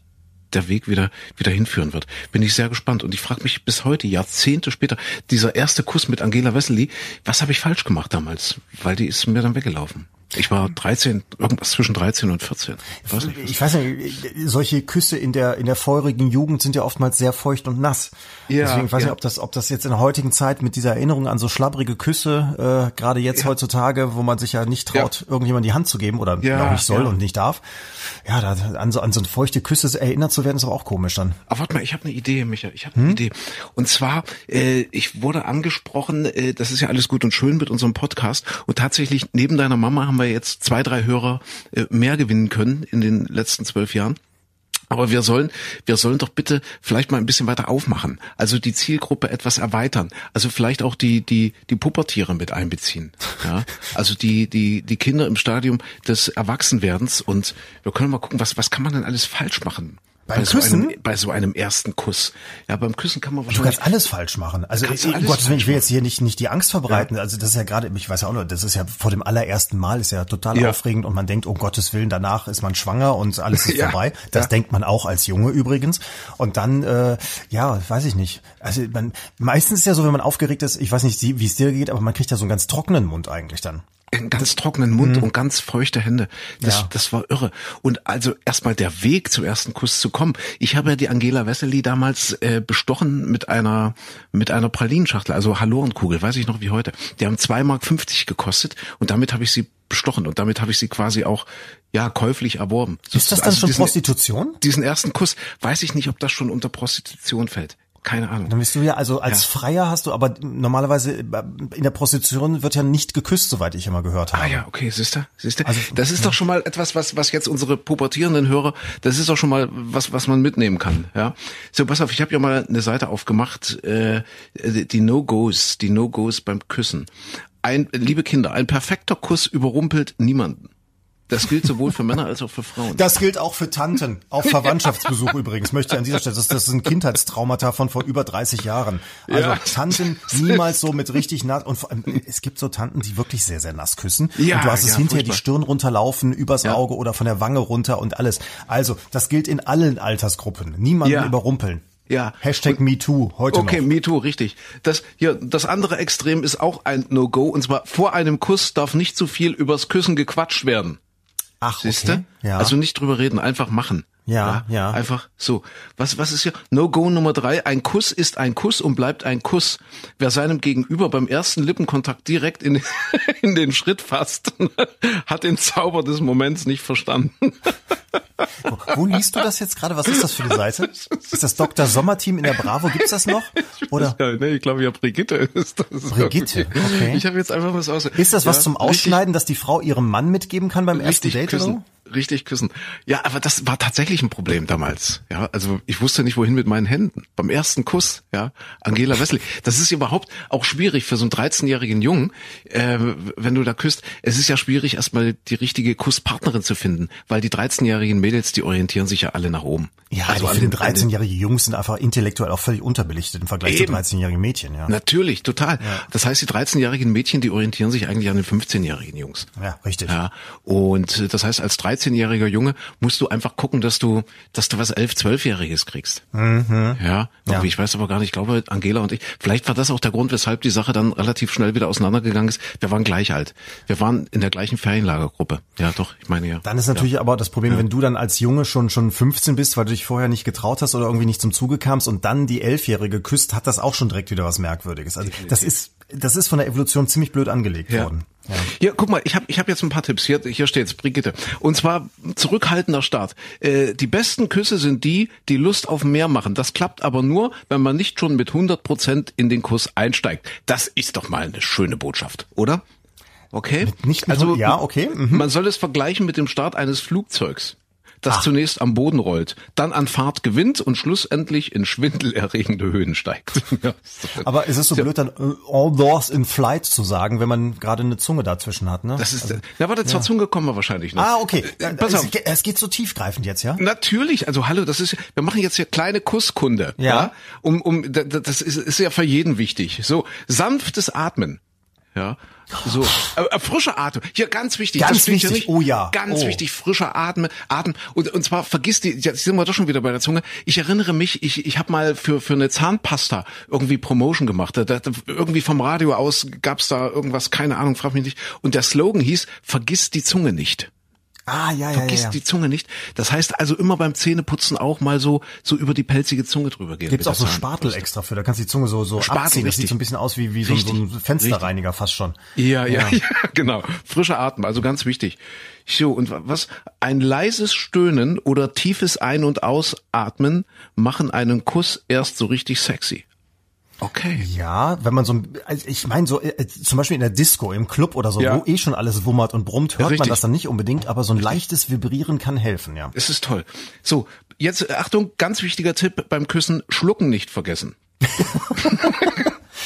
[SPEAKER 2] der Weg wieder wieder hinführen wird. Bin ich sehr gespannt und ich frage mich bis heute, Jahrzehnte später, dieser erste Kuss mit Angela Wessely, was habe ich falsch gemacht damals? Weil die ist mir dann weggelaufen. Ich war 13, irgendwas zwischen 13 und 14.
[SPEAKER 3] Ich weiß nicht, ich weiß nicht solche Küsse in der, in der feurigen Jugend sind ja oftmals sehr feucht und nass. Ja, Deswegen weiß ich ja. nicht, ob das, ob das jetzt in der heutigen Zeit mit dieser Erinnerung an so schlabbrige Küsse, äh, gerade jetzt ja. heutzutage, wo man sich ja nicht traut, ja. irgendjemand die Hand zu geben oder ja, nicht soll und nicht darf. Ja, da, an so, an so feuchte Küsse erinnert zu werden, ist aber auch komisch dann.
[SPEAKER 2] Aber warte mal, ich habe eine Idee, Micha. Ich habe eine hm? Idee. Und zwar, äh, ich wurde angesprochen, äh, das ist ja alles gut und schön mit unserem Podcast. Und tatsächlich, neben deiner Mama haben wir wir jetzt zwei, drei Hörer äh, mehr gewinnen können in den letzten zwölf Jahren. Aber wir sollen, wir sollen doch bitte vielleicht mal ein bisschen weiter aufmachen. Also die Zielgruppe etwas erweitern. Also vielleicht auch die, die, die Pubertiere mit einbeziehen. Ja, also die, die, die Kinder im Stadium des Erwachsenwerdens. Und wir können mal gucken, was, was kann man denn alles falsch machen? Bei so,
[SPEAKER 3] Küssen?
[SPEAKER 2] einem, bei so einem ersten Kuss. Ja, beim Küssen kann man
[SPEAKER 3] Du
[SPEAKER 2] wahrscheinlich.
[SPEAKER 3] kannst alles falsch machen. Also ich,
[SPEAKER 2] du alles
[SPEAKER 3] um Gottes Willen, ich will jetzt hier nicht nicht die Angst verbreiten. Also das ist ja gerade, ich weiß ja auch noch, das ist ja vor dem allerersten Mal ist ja total
[SPEAKER 2] Ja.
[SPEAKER 3] aufregend und man denkt, um Gottes Willen, danach ist man schwanger und alles ist
[SPEAKER 2] Ja.
[SPEAKER 3] vorbei. Das
[SPEAKER 2] Ja.
[SPEAKER 3] denkt man auch als Junge übrigens. Und dann, äh, ja, weiß ich nicht. Also man, meistens ist ja so, wenn man aufgeregt ist, ich weiß nicht, wie es dir geht, aber man kriegt ja so einen ganz trockenen Mund eigentlich dann.
[SPEAKER 2] Einen ganz trockenen Mund und ganz feuchte Hände. Das,
[SPEAKER 3] Mhm. Ja.
[SPEAKER 2] das war irre. Und also erstmal der Weg zum ersten Kuss zu kommen. Ich habe ja die Angela Wessely damals äh, bestochen mit einer mit einer Pralinenschachtel, also Hallorenkugel, weiß ich noch wie heute. Die haben zwei Mark fünfzig gekostet und damit habe ich sie bestochen und damit habe ich sie quasi auch ja käuflich erworben.
[SPEAKER 3] Ist das dann
[SPEAKER 2] Also
[SPEAKER 3] schon
[SPEAKER 2] diesen,
[SPEAKER 3] Prostitution?
[SPEAKER 2] Diesen ersten Kuss, weiß ich nicht, ob das schon unter Prostitution fällt. Keine Ahnung.
[SPEAKER 3] Dann bist du ja, also als
[SPEAKER 2] Ja.
[SPEAKER 3] Freier hast du, aber normalerweise in der Prostitution wird ja nicht geküsst, soweit ich immer gehört habe.
[SPEAKER 2] Ah ja, okay, siehst du, siehst du.
[SPEAKER 3] Also,
[SPEAKER 2] das ist doch schon mal etwas, was was jetzt unsere pubertierenden Hörer, das ist doch schon mal was was man mitnehmen kann, ja. So, pass auf, ich habe ja mal eine Seite aufgemacht, äh, die No-Gos, die No-Gos beim Küssen. Ein, liebe Kinder, ein perfekter Kuss überrumpelt niemanden. Das gilt sowohl für Männer als auch für Frauen.
[SPEAKER 3] Das gilt auch für Tanten. Auf Verwandtschaftsbesuch übrigens, möchte ich an dieser Stelle. Das, das sind Kindheitstraumata von vor über 30 Jahren. Also
[SPEAKER 2] Ja.
[SPEAKER 3] Tanten niemals so mit richtig nass. Und vor allem, es gibt so Tanten, die wirklich sehr, sehr nass küssen.
[SPEAKER 2] Ja,
[SPEAKER 3] und du hast es
[SPEAKER 2] ja,
[SPEAKER 3] hinterher die
[SPEAKER 2] furchtbar.
[SPEAKER 3] Stirn runterlaufen, übers
[SPEAKER 2] Ja.
[SPEAKER 3] Auge oder von der Wange runter und alles. Also, das gilt in allen Altersgruppen. Niemanden
[SPEAKER 2] Ja.
[SPEAKER 3] überrumpeln.
[SPEAKER 2] Ja.
[SPEAKER 3] Hashtag MeToo, heute
[SPEAKER 2] Okay,
[SPEAKER 3] noch.
[SPEAKER 2] me too, richtig. Das hier, das andere Extrem ist auch ein No-Go und zwar vor einem Kuss darf nicht zu viel übers Küssen gequatscht werden.
[SPEAKER 3] Ach,
[SPEAKER 2] Siehst
[SPEAKER 3] okay.
[SPEAKER 2] du?
[SPEAKER 3] Ja.
[SPEAKER 2] Also nicht drüber reden, einfach machen.
[SPEAKER 3] Ja, ja.
[SPEAKER 2] Einfach so. Was, was ist hier? No-Go Nummer drei. Ein Kuss ist ein Kuss und bleibt ein Kuss. Wer seinem Gegenüber beim ersten Lippenkontakt direkt in, in den Schritt fasst, hat den Zauber des Moments nicht verstanden.
[SPEAKER 3] Wo, wo liest du das jetzt gerade? Was ist das für eine Seite? Ist das Dr. Sommerteam in der Bravo? Gibt's das noch? Oder
[SPEAKER 2] Ja, nee, ich glaube ja Brigitte ist das.
[SPEAKER 3] Brigitte, okay.
[SPEAKER 2] Ich habe jetzt einfach was aus.
[SPEAKER 3] ist das was
[SPEAKER 2] Ja,
[SPEAKER 3] zum
[SPEAKER 2] richtig-
[SPEAKER 3] Ausschneiden, dass die Frau ihrem Mann mitgeben kann beim ersten
[SPEAKER 2] richtig
[SPEAKER 3] Date
[SPEAKER 2] küssen. Richtig küssen. Ja, aber das war tatsächlich ein Problem damals. Ja, also ich wusste nicht, wohin mit meinen Händen. Beim ersten Kuss, ja, Angela Wesley. Das ist überhaupt auch schwierig für so einen 13-jährigen Jungen, äh, wenn du da küsst. Es ist ja schwierig, erstmal die richtige Kusspartnerin zu finden, weil die 13-jährigen Mädels, die orientieren sich ja alle nach oben.
[SPEAKER 3] Ja,
[SPEAKER 2] also
[SPEAKER 3] ich finde
[SPEAKER 2] den- an den-
[SPEAKER 3] 13-jährige Jungs sind einfach intellektuell auch völlig unterbelichtet im Vergleich
[SPEAKER 2] Eben.
[SPEAKER 3] zu 13-jährigen Mädchen, ja.
[SPEAKER 2] Natürlich, total. Das heißt, die 13-jährigen Mädchen, die orientieren sich eigentlich an den 15-jährigen Jungs.
[SPEAKER 3] Ja, richtig.
[SPEAKER 2] Ja, und das heißt, als 13-jähriger Junge musst du einfach gucken, dass du, dass du was 11-, 12-jähriges kriegst. Ja,
[SPEAKER 3] Ja.
[SPEAKER 2] irgendwie, ich weiß aber gar nicht, ich glaube, Angela und ich, vielleicht war das auch der Grund, weshalb die Sache dann relativ schnell wieder auseinandergegangen ist. Wir waren gleich alt. Wir waren in der gleichen Ferienlagergruppe. Ja, doch, ich meine ja.
[SPEAKER 3] Dann ist natürlich aber das Problem, wenn du dann als Junge schon schon 15 bist, weil du dich vorher nicht getraut hast oder irgendwie nicht zum Zuge kamst und dann die Elfjährige küsst, hat das auch schon direkt wieder was Merkwürdiges. Also das ist das ist von der Evolution ziemlich blöd angelegt
[SPEAKER 2] Ja.
[SPEAKER 3] worden. Ja.
[SPEAKER 2] Ja, guck mal, ich habe ich hab jetzt ein paar Tipps. Hier, hier steht's, Brigitte. Und zwar zurückhaltender Start. Äh, die besten Küsse sind die, die Lust auf mehr machen. Das klappt aber nur, wenn man nicht schon mit 100 Prozent in den Kuss einsteigt. Das ist doch mal eine schöne Botschaft, oder? Okay.
[SPEAKER 3] nicht mit
[SPEAKER 2] also
[SPEAKER 3] ja, okay, mhm.
[SPEAKER 2] Man soll es vergleichen mit dem Start eines Flugzeugs. Das zunächst am Boden rollt, dann an Fahrt gewinnt und schlussendlich in schwindelerregende Höhen steigt. Ja.
[SPEAKER 3] Aber es ist so blöd, dann äh, all those in flight zu sagen, wenn man gerade eine Zunge dazwischen hat, ne?
[SPEAKER 2] Das ist, na warte, zur Zunge kommen wir wahrscheinlich noch.
[SPEAKER 3] ah, okay.
[SPEAKER 2] Äh, Pass auf.
[SPEAKER 3] Es, es geht so tiefgreifend jetzt, ja?
[SPEAKER 2] Natürlich, also hallo, das ist, wir machen jetzt hier kleine Kusskunde,
[SPEAKER 3] Ja.
[SPEAKER 2] um, um, da- das ist, ist ja für jeden wichtig. So sanftes Atmen, ja, so äh, frischer Atem. Hier ganz wichtig,
[SPEAKER 3] Ganz wichtig,
[SPEAKER 2] nicht.
[SPEAKER 3] oh ja,
[SPEAKER 2] ganz
[SPEAKER 3] oh.
[SPEAKER 2] wichtig, frischer Atem, Atem und und zwar vergiss die, jetzt sind wir doch schon wieder bei der Zunge. Ich erinnere mich, ich ich habe mal für für eine Zahnpasta irgendwie Promotion gemacht. Da, da, irgendwie vom Radio aus gab's da irgendwas, keine Ahnung, frag mich nicht. Und der Slogan hieß: Vergiss die Zunge nicht.
[SPEAKER 3] Ah, ja, ja, ja.
[SPEAKER 2] Vergiss
[SPEAKER 3] ja.
[SPEAKER 2] die Zunge nicht. Das heißt also immer beim Zähneputzen auch mal so so über die pelzige Zunge drüber gehen.
[SPEAKER 3] Gibt's auch so Spatel extra für, da kannst du die Zunge so, so
[SPEAKER 2] Spatel,
[SPEAKER 3] abziehen. Das sieht
[SPEAKER 2] richtig.
[SPEAKER 3] so ein bisschen aus wie, wie so, ein- so ein
[SPEAKER 2] Richtig,
[SPEAKER 3] Fensterreiniger fast schon.
[SPEAKER 2] Ja, ja, ja, genau. Frischer Atem, also ganz wichtig. So, und was? Ein leises Stöhnen oder tiefes Ein- und Ausatmen machen einen Kuss erst so richtig sexy. Okay.
[SPEAKER 3] Ja, wenn man so, also ich meine so, äh, zum Beispiel in der Disco, im Club oder so,
[SPEAKER 2] Ja.
[SPEAKER 3] wo eh schon alles wummert und brummt, hört man
[SPEAKER 2] Richtig.
[SPEAKER 3] das dann nicht unbedingt, aber so ein leichtes Vibrieren kann helfen, ja.
[SPEAKER 2] Es ist toll. So, jetzt äh, Achtung, ganz wichtiger Tipp beim Küssen, schlucken nicht vergessen.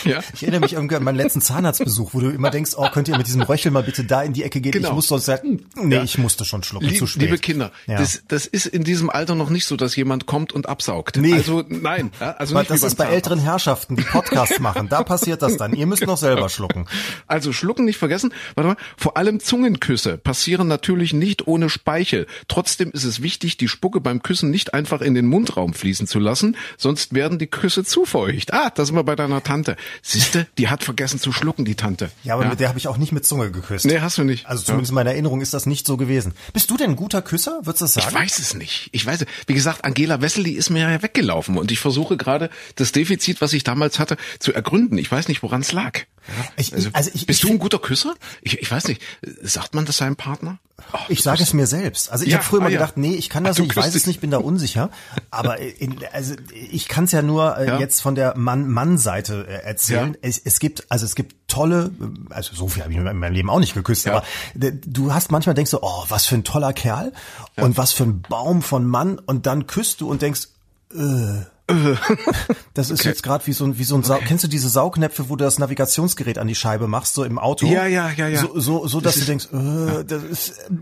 [SPEAKER 2] Ja.
[SPEAKER 3] Ich erinnere mich irgendwie an meinen letzten Zahnarztbesuch, wo du immer denkst, oh, könnt ihr mit diesem Röchel mal bitte da in die Ecke gehen?
[SPEAKER 2] Genau.
[SPEAKER 3] Ich muss sonst sagen, nee,
[SPEAKER 2] Ja.
[SPEAKER 3] ich musste schon schlucken,
[SPEAKER 2] Lieb,
[SPEAKER 3] zu spät.
[SPEAKER 2] liebe Kinder,
[SPEAKER 3] Ja.
[SPEAKER 2] das, das ist in diesem Alter noch nicht so, dass jemand kommt und absaugt.
[SPEAKER 3] Nee.
[SPEAKER 2] Also nein, also
[SPEAKER 3] Weil
[SPEAKER 2] nicht
[SPEAKER 3] das ist bei älteren Herrschaften, die Podcasts machen. Da passiert das dann. Ihr müsst noch selber schlucken.
[SPEAKER 2] Also schlucken nicht vergessen. Warte mal. Vor allem Zungenküsse passieren natürlich nicht ohne Speichel. Trotzdem ist es wichtig, die Spucke beim Küssen nicht einfach in den Mundraum fließen zu lassen, sonst werden die Küsse zu feucht. Ah, da sind wir bei deiner Tante. Siehste, die hat vergessen zu schlucken, die Tante.
[SPEAKER 3] Ja, aber mit der habe ich auch nicht mit Zunge geküsst.
[SPEAKER 2] Nee, hast du nicht.
[SPEAKER 3] Also zumindest in meiner Erinnerung ist das nicht so gewesen. Bist du denn ein guter Küsser? Würdest du das
[SPEAKER 2] Ich
[SPEAKER 3] sagen?
[SPEAKER 2] weiß es nicht. Ich weiß, es. wie gesagt, Angela Wessel, die ist mir ja weggelaufen und ich versuche gerade das Defizit, was ich damals hatte, zu ergründen. Ich weiß nicht, woran es lag.
[SPEAKER 3] Ich-
[SPEAKER 2] Also,
[SPEAKER 3] also ich-
[SPEAKER 2] bist
[SPEAKER 3] ich
[SPEAKER 2] du ein guter Küsser? Ich, ich weiß nicht. Sagt man das seinem Partner? Oh,
[SPEAKER 3] Ich sage es mir selbst. Also ich
[SPEAKER 2] Ja,
[SPEAKER 3] habe früher
[SPEAKER 2] ah,
[SPEAKER 3] mal
[SPEAKER 2] ja.
[SPEAKER 3] gedacht, nee, ich kann das nicht, ich weiß
[SPEAKER 2] küsst
[SPEAKER 3] es
[SPEAKER 2] dich.
[SPEAKER 3] nicht, bin da unsicher. Aber in, also ich kann es ja nur äh,
[SPEAKER 2] Ja.
[SPEAKER 3] jetzt von der Mann-Mann-Seite äh, erzählen.
[SPEAKER 2] Ja.
[SPEAKER 3] Es, es gibt, also es gibt tolle, äh, also so viel habe ich in meinem Leben auch nicht geküsst,
[SPEAKER 2] Ja.
[SPEAKER 3] aber äh, du hast manchmal denkst du, oh, was für ein toller Kerl und was für ein Baum von Mann und dann küsst du und denkst, äh, das ist jetzt gerade wie so ein, wie so ein Sau kennst du diese Saugnäpfe, wo du das Navigationsgerät an die Scheibe machst, so im Auto?
[SPEAKER 2] Ja, ja, ja, ja.
[SPEAKER 3] So, so, so dass du denkst, äh, das ist, äh,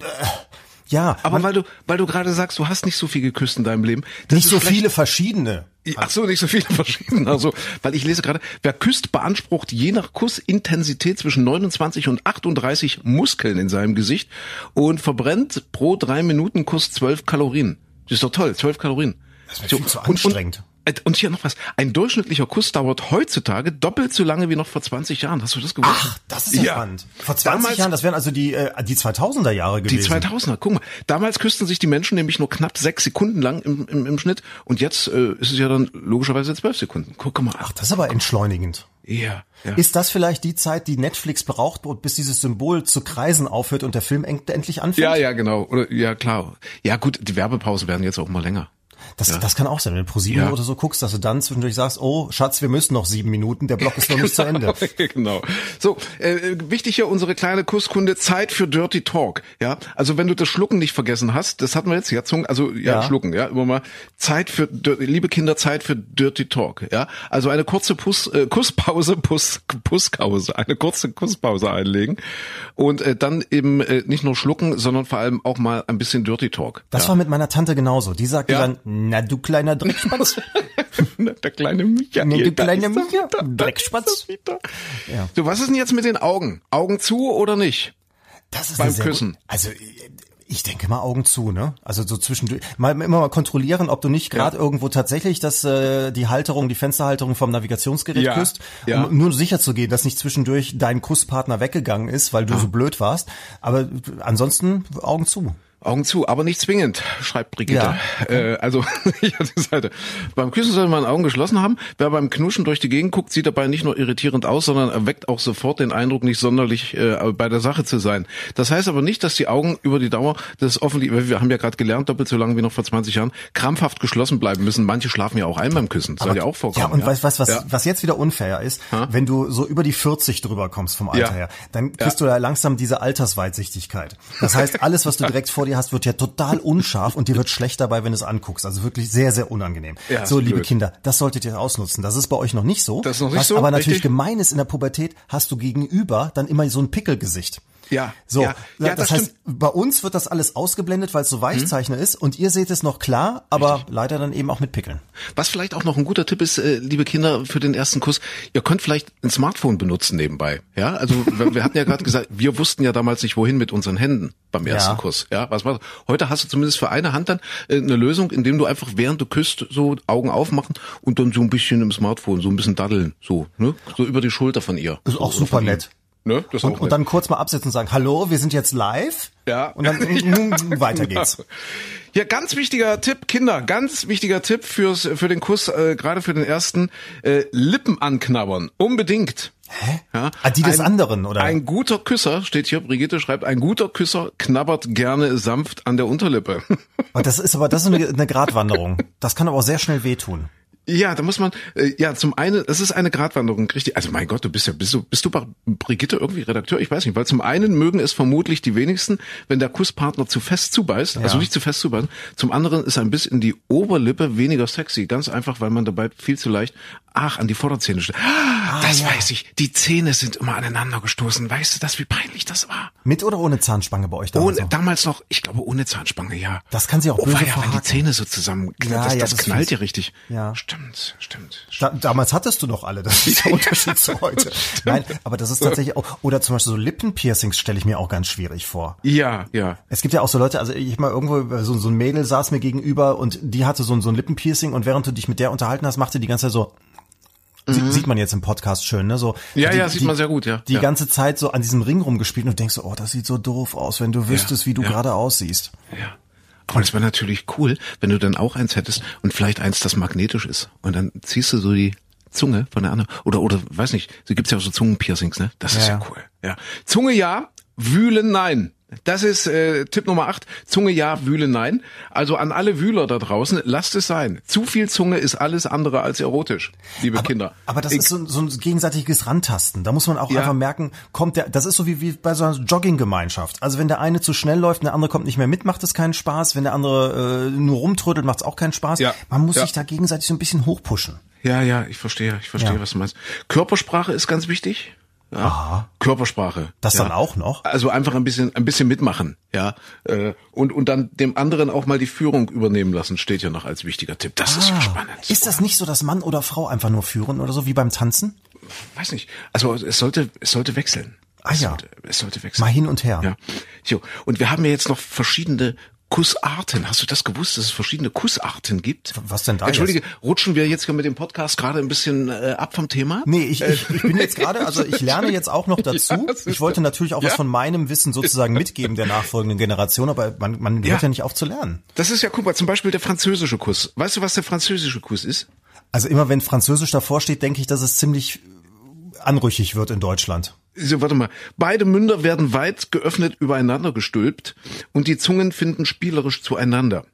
[SPEAKER 3] ja,
[SPEAKER 2] Aber weil du, weil du gerade sagst, du hast nicht so viel geküsst in deinem Leben.
[SPEAKER 3] nicht
[SPEAKER 2] ist
[SPEAKER 3] so viele verschiedene.
[SPEAKER 2] Ach so, nicht so viele verschiedene. Also, weil ich lese gerade, wer küsst, beansprucht je nach Kussintensität zwischen 29 und 38 Muskeln in seinem Gesicht und verbrennt pro drei Minuten Kuss 12 Kalorien. Das ist doch toll, 12 Kalorien.
[SPEAKER 3] Das wäre viel zu anstrengend.
[SPEAKER 2] Und, und hier noch was. Ein durchschnittlicher Kuss dauert heutzutage doppelt so lange wie noch vor 20 Jahren. Hast du das gewusst?
[SPEAKER 3] Ach, das ist ja, spannend. Vor 20
[SPEAKER 2] Damals-
[SPEAKER 3] Jahren, das wären also die, äh, die 2000er Jahre
[SPEAKER 2] Die
[SPEAKER 3] gewesen.
[SPEAKER 2] 2000er, guck mal. Damals küssten sich die Menschen nämlich nur knapp sechs Sekunden lang im, im, im Schnitt und jetzt äh, ist es ja dann logischerweise zwölf Sekunden. Guck mal.
[SPEAKER 3] Ach, das ist aber entschleunigend.
[SPEAKER 2] ja, ja.
[SPEAKER 3] Ist das vielleicht die Zeit, die Netflix braucht, bis dieses Symbol zu kreisen aufhört und der Film endlich anfängt?
[SPEAKER 2] Ja, ja, genau. Oder ja, klar. Ja, gut, die Werbepausen werden jetzt auch mal länger.
[SPEAKER 3] Das, das kann auch sein, wenn du ProSieben
[SPEAKER 2] Ja.
[SPEAKER 3] oder so guckst, dass du dann zwischendurch sagst, oh, Schatz, wir müssen noch sieben Minuten, der Block ist noch nicht zu Ende.
[SPEAKER 2] genau. So, äh, wichtig hier unsere kleine Kusskunde, Zeit für Dirty Talk. Ja, also wenn du das Schlucken nicht vergessen hast, das hatten wir jetzt, ja, Zungen, also ja,
[SPEAKER 3] Ja.
[SPEAKER 2] Schlucken, ja, immer mal Zeit für, liebe Kinder, Zeit für Dirty Talk. Ja, also eine kurze Puss, äh, Kusspause, Puss, Pusspause, eine kurze Kusspause einlegen und äh, dann eben äh, nicht nur schlucken, sondern vor allem auch mal ein bisschen Dirty Talk.
[SPEAKER 3] Das war mit meiner Tante genauso. Die sagte
[SPEAKER 2] Ja.
[SPEAKER 3] dann, na du kleiner Dreckspatz.
[SPEAKER 2] Der kleine Michael.
[SPEAKER 3] Nee, du kleiner
[SPEAKER 2] er
[SPEAKER 3] Michael, Dreckspatz. Ja.
[SPEAKER 2] So, was ist denn jetzt mit den Augen? Augen zu oder nicht?
[SPEAKER 3] Das ist
[SPEAKER 2] Beim Küssen.
[SPEAKER 3] gut- Also ich denke mal Augen zu, ne? Also so zwischendurch mal immer mal kontrollieren, ob du nicht gerade irgendwo tatsächlich das äh, die Halterung, die Fensterhalterung vom Navigationsgerät
[SPEAKER 2] Ja,
[SPEAKER 3] küsst,
[SPEAKER 2] ja.
[SPEAKER 3] um nur sicher zu gehen, dass nicht zwischendurch dein Kusspartner weggegangen ist, weil du so blöd warst. Aber ansonsten Augen zu.
[SPEAKER 2] Augen zu, aber nicht zwingend, schreibt Brigitte. Äh, also, ja, die Seite. Beim Küssen soll man Augen geschlossen haben. Wer beim Knuschen durch die Gegend guckt, sieht dabei nicht nur irritierend aus, sondern erweckt auch sofort den Eindruck, nicht sonderlich äh, bei der Sache zu sein. Das heißt aber nicht, dass die Augen über die Dauer des offenlich, wir haben ja gerade gelernt, doppelt so lange wie noch vor 20 Jahren, krampfhaft geschlossen bleiben müssen. Manche schlafen ja auch ein beim Küssen. Soll ja auch vorkommen.
[SPEAKER 3] Ja, und weißt was, was,
[SPEAKER 2] Ja.
[SPEAKER 3] was jetzt wieder unfair ist, wenn du so über die 40 drüber kommst vom Alter
[SPEAKER 2] Ja.
[SPEAKER 3] her, dann kriegst du da langsam diese Altersweitsichtigkeit. Das heißt, alles, was du direkt vor dir hast, wird ja total unscharf und dir wird schlecht dabei, wenn du es anguckst. Also wirklich sehr, sehr unangenehm.
[SPEAKER 2] Ja,
[SPEAKER 3] so, liebe
[SPEAKER 2] blöd.
[SPEAKER 3] Kinder, das solltet ihr ausnutzen. Das ist bei euch noch nicht so.
[SPEAKER 2] Das ist noch nicht
[SPEAKER 3] was
[SPEAKER 2] so,
[SPEAKER 3] aber natürlich
[SPEAKER 2] richtig.
[SPEAKER 3] gemein ist in der Pubertät, hast du gegenüber dann immer so ein Pickelgesicht.
[SPEAKER 2] Ja,
[SPEAKER 3] So,
[SPEAKER 2] ja, ja,
[SPEAKER 3] das,
[SPEAKER 2] das
[SPEAKER 3] heißt, bei uns wird das alles ausgeblendet, weil es so Weichzeichner ist und ihr seht es noch klar, aber leider dann eben auch mit Pickeln.
[SPEAKER 2] Was vielleicht auch noch ein guter Tipp ist, äh, liebe Kinder, für den ersten Kuss, ihr könnt vielleicht ein Smartphone benutzen nebenbei. Ja, also wir, hatten ja gerade gesagt, wir wussten ja damals nicht, wohin mit unseren Händen beim ersten
[SPEAKER 3] Ja.
[SPEAKER 2] Kuss. Ja, was war Heute hast du zumindest für eine Hand dann äh, eine Lösung, indem du einfach während du küsst so Augen aufmachen und dann so ein bisschen im Smartphone, so ein bisschen daddeln, so, ne, so über die Schulter von ihr.
[SPEAKER 3] Ist auch
[SPEAKER 2] so,
[SPEAKER 3] super
[SPEAKER 2] von ihm.
[SPEAKER 3] nett.
[SPEAKER 2] Ne? Das
[SPEAKER 3] Und, und dann kurz mal absetzen und sagen, hallo, wir sind jetzt live.
[SPEAKER 2] Ja.
[SPEAKER 3] Und dann mm, weiter geht's.
[SPEAKER 2] Ja, ganz wichtiger Tipp, Kinder, ganz wichtiger Tipp fürs für den Kuss, äh, gerade für den ersten, äh, Lippen anknabbern, unbedingt.
[SPEAKER 3] Hä?
[SPEAKER 2] Ja,
[SPEAKER 3] Ah, die des anderen, oder?
[SPEAKER 2] Ein guter Küsser, steht hier, Brigitte schreibt, ein guter Küsser knabbert gerne sanft an der Unterlippe.
[SPEAKER 3] Und das ist aber das ist eine, eine Gratwanderung. Das kann aber auch sehr schnell wehtun.
[SPEAKER 2] Ja, da muss man, äh, ja, zum einen, es ist eine Gratwanderung, richtig, also mein Gott, du bist ja, bist du, bist du bei Brigitte irgendwie Redakteur? Ich weiß nicht, weil zum einen mögen es vermutlich die wenigsten, wenn der Kusspartner zu fest zubeißt, also
[SPEAKER 3] Ja.
[SPEAKER 2] nicht zu fest zubeißt. Zum anderen ist ein Biss in die Oberlippe weniger sexy, ganz einfach, weil man dabei viel zu leicht, ach, an die Vorderzähne steht. das
[SPEAKER 3] ja.
[SPEAKER 2] weiß ich. Die Zähne sind immer aneinander gestoßen. Weißt du das, wie peinlich das war?
[SPEAKER 3] Mit oder ohne Zahnspange bei euch damals?
[SPEAKER 2] Ohne, damals noch, ich glaube, ohne Zahnspange, ja.
[SPEAKER 3] Das kann sie auch
[SPEAKER 2] oh,
[SPEAKER 3] böse
[SPEAKER 2] war ja, wenn die
[SPEAKER 3] verhaken.
[SPEAKER 2] Zähne so zusammen,
[SPEAKER 3] Ja,
[SPEAKER 2] das,
[SPEAKER 3] ja,
[SPEAKER 2] das,
[SPEAKER 3] das
[SPEAKER 2] knallt ja richtig.
[SPEAKER 3] Ja.
[SPEAKER 2] Stimmt, stimmt.
[SPEAKER 3] Da, damals hattest du noch alle, das ist der Unterschied zu heute. Nein, aber das ist tatsächlich auch, oder zum Beispiel so Lippenpiercings stelle ich mir auch ganz schwierig vor.
[SPEAKER 2] Ja, ja.
[SPEAKER 3] Es gibt ja auch so Leute, also ich mal irgendwo, so, so ein Mädel saß mir gegenüber und die hatte so so ein Lippenpiercing und während du dich mit der unterhalten hast, machte die ganze Zeit so, Sie, sieht man jetzt im Podcast schön, ne? So,
[SPEAKER 2] Mhm. Ja,
[SPEAKER 3] die,
[SPEAKER 2] ja, sieht
[SPEAKER 3] die,
[SPEAKER 2] man sehr gut, ja.
[SPEAKER 3] Die
[SPEAKER 2] Ja.
[SPEAKER 3] ganze Zeit so an diesem Ring rumgespielt und du denkst so, oh, das sieht so doof aus, wenn du wüsstest, wie du
[SPEAKER 2] ja.
[SPEAKER 3] gerade aussiehst.
[SPEAKER 2] Ja. Aber das wäre natürlich cool, wenn du dann auch eins hättest und vielleicht eins, das magnetisch ist. Und dann ziehst du so die Zunge von der anderen. Oder, oder, weiß nicht, so gibt's ja auch so Zungenpiercings, ne? Das ist
[SPEAKER 3] Ja,
[SPEAKER 2] ja,
[SPEAKER 3] ja.
[SPEAKER 2] cool. Ja. Zunge ja, Wühlen nein. Das ist äh, Tipp Nummer 8. Zunge ja, Wühle nein. Also an alle Wühler da draußen, lasst es sein. Zu viel Zunge ist alles andere als erotisch, liebe Kinder.
[SPEAKER 3] Aber das
[SPEAKER 2] Ich-
[SPEAKER 3] ist so, so ein gegenseitiges Rantasten. Da muss man auch
[SPEAKER 2] Ja.
[SPEAKER 3] einfach merken, kommt der, das ist so wie, wie bei so einer Jogginggemeinschaft. Also wenn der eine zu schnell läuft und der andere kommt nicht mehr mit, macht es keinen Spaß. Wenn der andere äh, nur rumtrödelt, macht es auch keinen Spaß.
[SPEAKER 2] Ja.
[SPEAKER 3] Man muss
[SPEAKER 2] Ja.
[SPEAKER 3] sich da gegenseitig so ein bisschen hochpushen.
[SPEAKER 2] Ja, ja, ich verstehe, ich verstehe,
[SPEAKER 3] Ja.
[SPEAKER 2] was du meinst. Körpersprache ist ganz wichtig. Ja. Körpersprache.
[SPEAKER 3] Das
[SPEAKER 2] ja.
[SPEAKER 3] dann auch noch?
[SPEAKER 2] Also einfach ein bisschen, ein bisschen mitmachen, ja. Äh, Und, und dann dem anderen auch mal die Führung übernehmen lassen, steht ja noch als wichtiger Tipp. Das ist ja spannend.
[SPEAKER 3] Ah. Ist das nicht so, dass Mann oder Frau einfach nur führen oder so wie beim Tanzen?
[SPEAKER 2] Weiß nicht. Also es sollte, es sollte wechseln.
[SPEAKER 3] Ah,
[SPEAKER 2] es
[SPEAKER 3] ja.
[SPEAKER 2] Sollte, es sollte wechseln.
[SPEAKER 3] Mal hin und her.
[SPEAKER 2] Ja. So. Und wir haben ja jetzt noch verschiedene Kussarten. Hast du das gewusst, dass es verschiedene Kussarten gibt?
[SPEAKER 3] Was denn da
[SPEAKER 2] Entschuldige, rutschen wir jetzt mit dem Podcast gerade ein bisschen äh, ab vom Thema?
[SPEAKER 3] Nee, ich, ich, ich bin jetzt gerade, also ich lerne jetzt auch noch dazu.
[SPEAKER 2] Ja,
[SPEAKER 3] ich wollte natürlich auch was
[SPEAKER 2] Ja.
[SPEAKER 3] von meinem Wissen sozusagen mitgeben der nachfolgenden Generation, aber man, man hört
[SPEAKER 2] Ja.
[SPEAKER 3] ja nicht auf zu lernen.
[SPEAKER 2] Das ist ja, guck mal, zum Beispiel der französische Kuss. Weißt du, was der französische Kuss ist?
[SPEAKER 3] Also immer wenn Französisch davor steht, denke ich, dass es ziemlich anrüchig wird in Deutschland.
[SPEAKER 2] So, warte mal. Beide Münder werden weit geöffnet übereinander gestülpt und die Zungen finden spielerisch zueinander.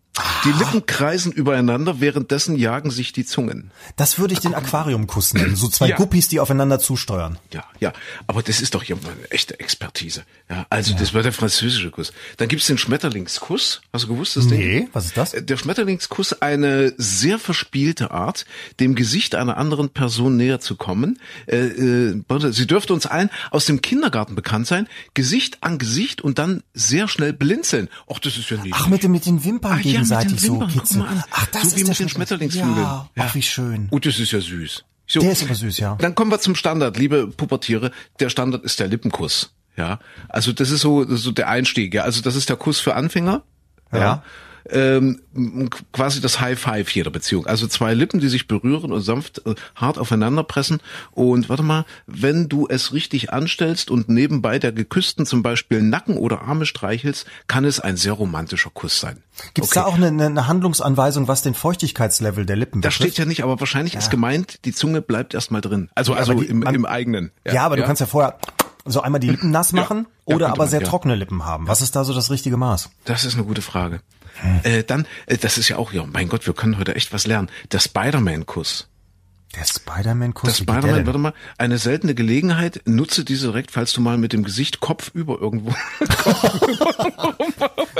[SPEAKER 2] Die Lippen kreisen übereinander, währenddessen jagen sich die Zungen.
[SPEAKER 3] Das würde ich den Aquariumkuss nennen. So zwei
[SPEAKER 2] Ja.
[SPEAKER 3] Guppies, die aufeinander zusteuern.
[SPEAKER 2] Ja, ja, aber das ist doch mal eine echte Expertise. Ja, also das war der französische Kuss. Dann gibt's den Schmetterlingskuss. Hast du gewusst, das Ding?
[SPEAKER 3] Nee, was ist das?
[SPEAKER 2] Der Schmetterlingskuss eine sehr verspielte Art, dem Gesicht einer anderen Person näher zu kommen. Äh, äh, sie dürfte uns allen aus dem Kindergarten bekannt sein. Gesicht an Gesicht und dann sehr schnell blinzeln. Ach, das ist ja niedlich.
[SPEAKER 3] Ach, mit, dem, mit den Wimpern
[SPEAKER 2] Ah, ja, den
[SPEAKER 3] gegenseitig so kitzeln. Ach, das
[SPEAKER 2] so
[SPEAKER 3] ist
[SPEAKER 2] wie
[SPEAKER 3] der
[SPEAKER 2] mit den
[SPEAKER 3] Schmetterling-
[SPEAKER 2] Schmetterlingsflügeln.
[SPEAKER 3] Ja, ach, wie schön.
[SPEAKER 2] Und das ist ja süß. So.
[SPEAKER 3] Der ist aber süß, ja.
[SPEAKER 2] Dann kommen wir zum Standard, liebe Pubertiere. Der Standard ist der Lippenkuss. Ja, also das ist so, so der Einstieg. Ja, also das ist der Kuss für Anfänger.
[SPEAKER 3] Ja.
[SPEAKER 2] Ähm, quasi das High Five jeder Beziehung. Also zwei Lippen, die sich berühren und sanft äh, hart aufeinander pressen. Und warte mal, wenn du es richtig anstellst und nebenbei der Geküssten zum Beispiel Nacken oder Arme streichelst, kann es ein sehr romantischer Kuss sein.
[SPEAKER 3] Gibt's
[SPEAKER 2] Okay.
[SPEAKER 3] da auch eine, eine Handlungsanweisung, was den Feuchtigkeitslevel der Lippen
[SPEAKER 2] Da
[SPEAKER 3] betrifft?
[SPEAKER 2] steht ja nicht, aber wahrscheinlich ist gemeint, die Zunge bleibt erstmal drin. Also, also
[SPEAKER 3] die-
[SPEAKER 2] im,
[SPEAKER 3] man-
[SPEAKER 2] im eigenen.
[SPEAKER 3] Ja, aber du kannst ja vorher so einmal die Lippen nass machen
[SPEAKER 2] Ja,
[SPEAKER 3] oder aber
[SPEAKER 2] man,
[SPEAKER 3] sehr
[SPEAKER 2] ja.
[SPEAKER 3] trockene Lippen haben. Was ist da so das richtige Maß?
[SPEAKER 2] Das ist eine gute Frage. Äh, dann, äh, das ist ja auch, ja, mein Gott, wir können heute echt was lernen. Der Spider-Man-Kuss.
[SPEAKER 3] Der Spider-Man-Kuss.
[SPEAKER 2] Der Spider-Man, warte mal, eine seltene Gelegenheit, nutze diese direkt, falls du mal mit dem Gesicht kopfüber irgendwo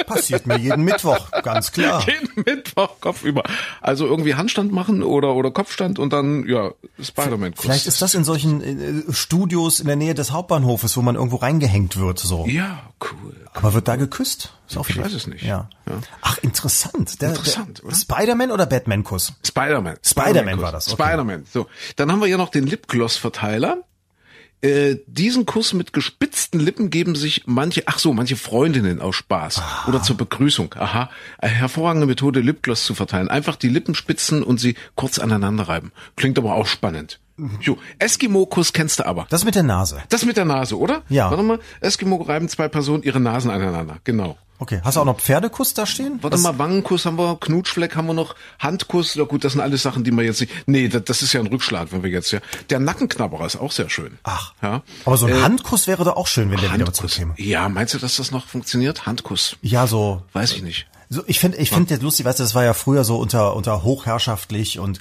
[SPEAKER 3] Passiert mir jeden Mittwoch, ganz klar.
[SPEAKER 2] jeden Mittwoch kopfüber. Also irgendwie Handstand machen oder, oder Kopfstand und dann, ja, Spider-Man-Kuss.
[SPEAKER 3] Vielleicht ist das in solchen äh, Studios in der Nähe des Hauptbahnhofes, wo man irgendwo reingehängt wird, so.
[SPEAKER 2] Ja, cool.
[SPEAKER 3] Aber wird da geküsst? Ist auch
[SPEAKER 2] Ich weiß es nicht.
[SPEAKER 3] Ja.
[SPEAKER 2] Ja.
[SPEAKER 3] Ach, interessant. Der,
[SPEAKER 2] Interessant,
[SPEAKER 3] der
[SPEAKER 2] oder?
[SPEAKER 3] Spider-Man oder Batman-Kuss?
[SPEAKER 2] Spider-Man.
[SPEAKER 3] Spider-Man war das, okay.
[SPEAKER 2] Spider-Man. So, dann haben wir ja noch den Lipgloss-Verteiler. Äh, diesen Kuss mit gespitzten Lippen geben sich manche, ach so, manche Freundinnen aus Spaß oder zur Begrüßung. Aha, eine hervorragende Methode, Lipgloss zu verteilen. Einfach die Lippen spitzen und sie kurz aneinander reiben. Klingt aber auch spannend. Jo, Eskimo-Kuss kennst du aber.
[SPEAKER 3] Das mit der Nase.
[SPEAKER 2] Das mit der Nase, oder?
[SPEAKER 3] Ja.
[SPEAKER 2] Warte mal, Eskimo reiben zwei Personen ihre Nasen aneinander. Genau.
[SPEAKER 3] Okay. Hast du auch noch Pferdekuss da stehen?
[SPEAKER 2] Warte mal, Wangenkuss haben wir, Knutschfleck haben wir noch, Handkuss, ja gut, das sind alles Sachen, die man jetzt nicht, nee, das, das ist ja ein Rückschlag, wenn wir jetzt, ja. Der Nackenknabberer ist auch sehr schön.
[SPEAKER 3] Ach.
[SPEAKER 2] Ja.
[SPEAKER 3] Aber so ein
[SPEAKER 2] Äh,
[SPEAKER 3] Handkuss wäre doch auch schön, wenn der wieder
[SPEAKER 2] Handkuss.
[SPEAKER 3] zurückkäme.
[SPEAKER 2] Ja, meinst du, dass das noch funktioniert? Handkuss.
[SPEAKER 3] Ja, so.
[SPEAKER 2] Weiß ich nicht.
[SPEAKER 3] So, ich finde, ich finde ja. lustig, weißt du, das war ja früher so unter unter hochherrschaftlich und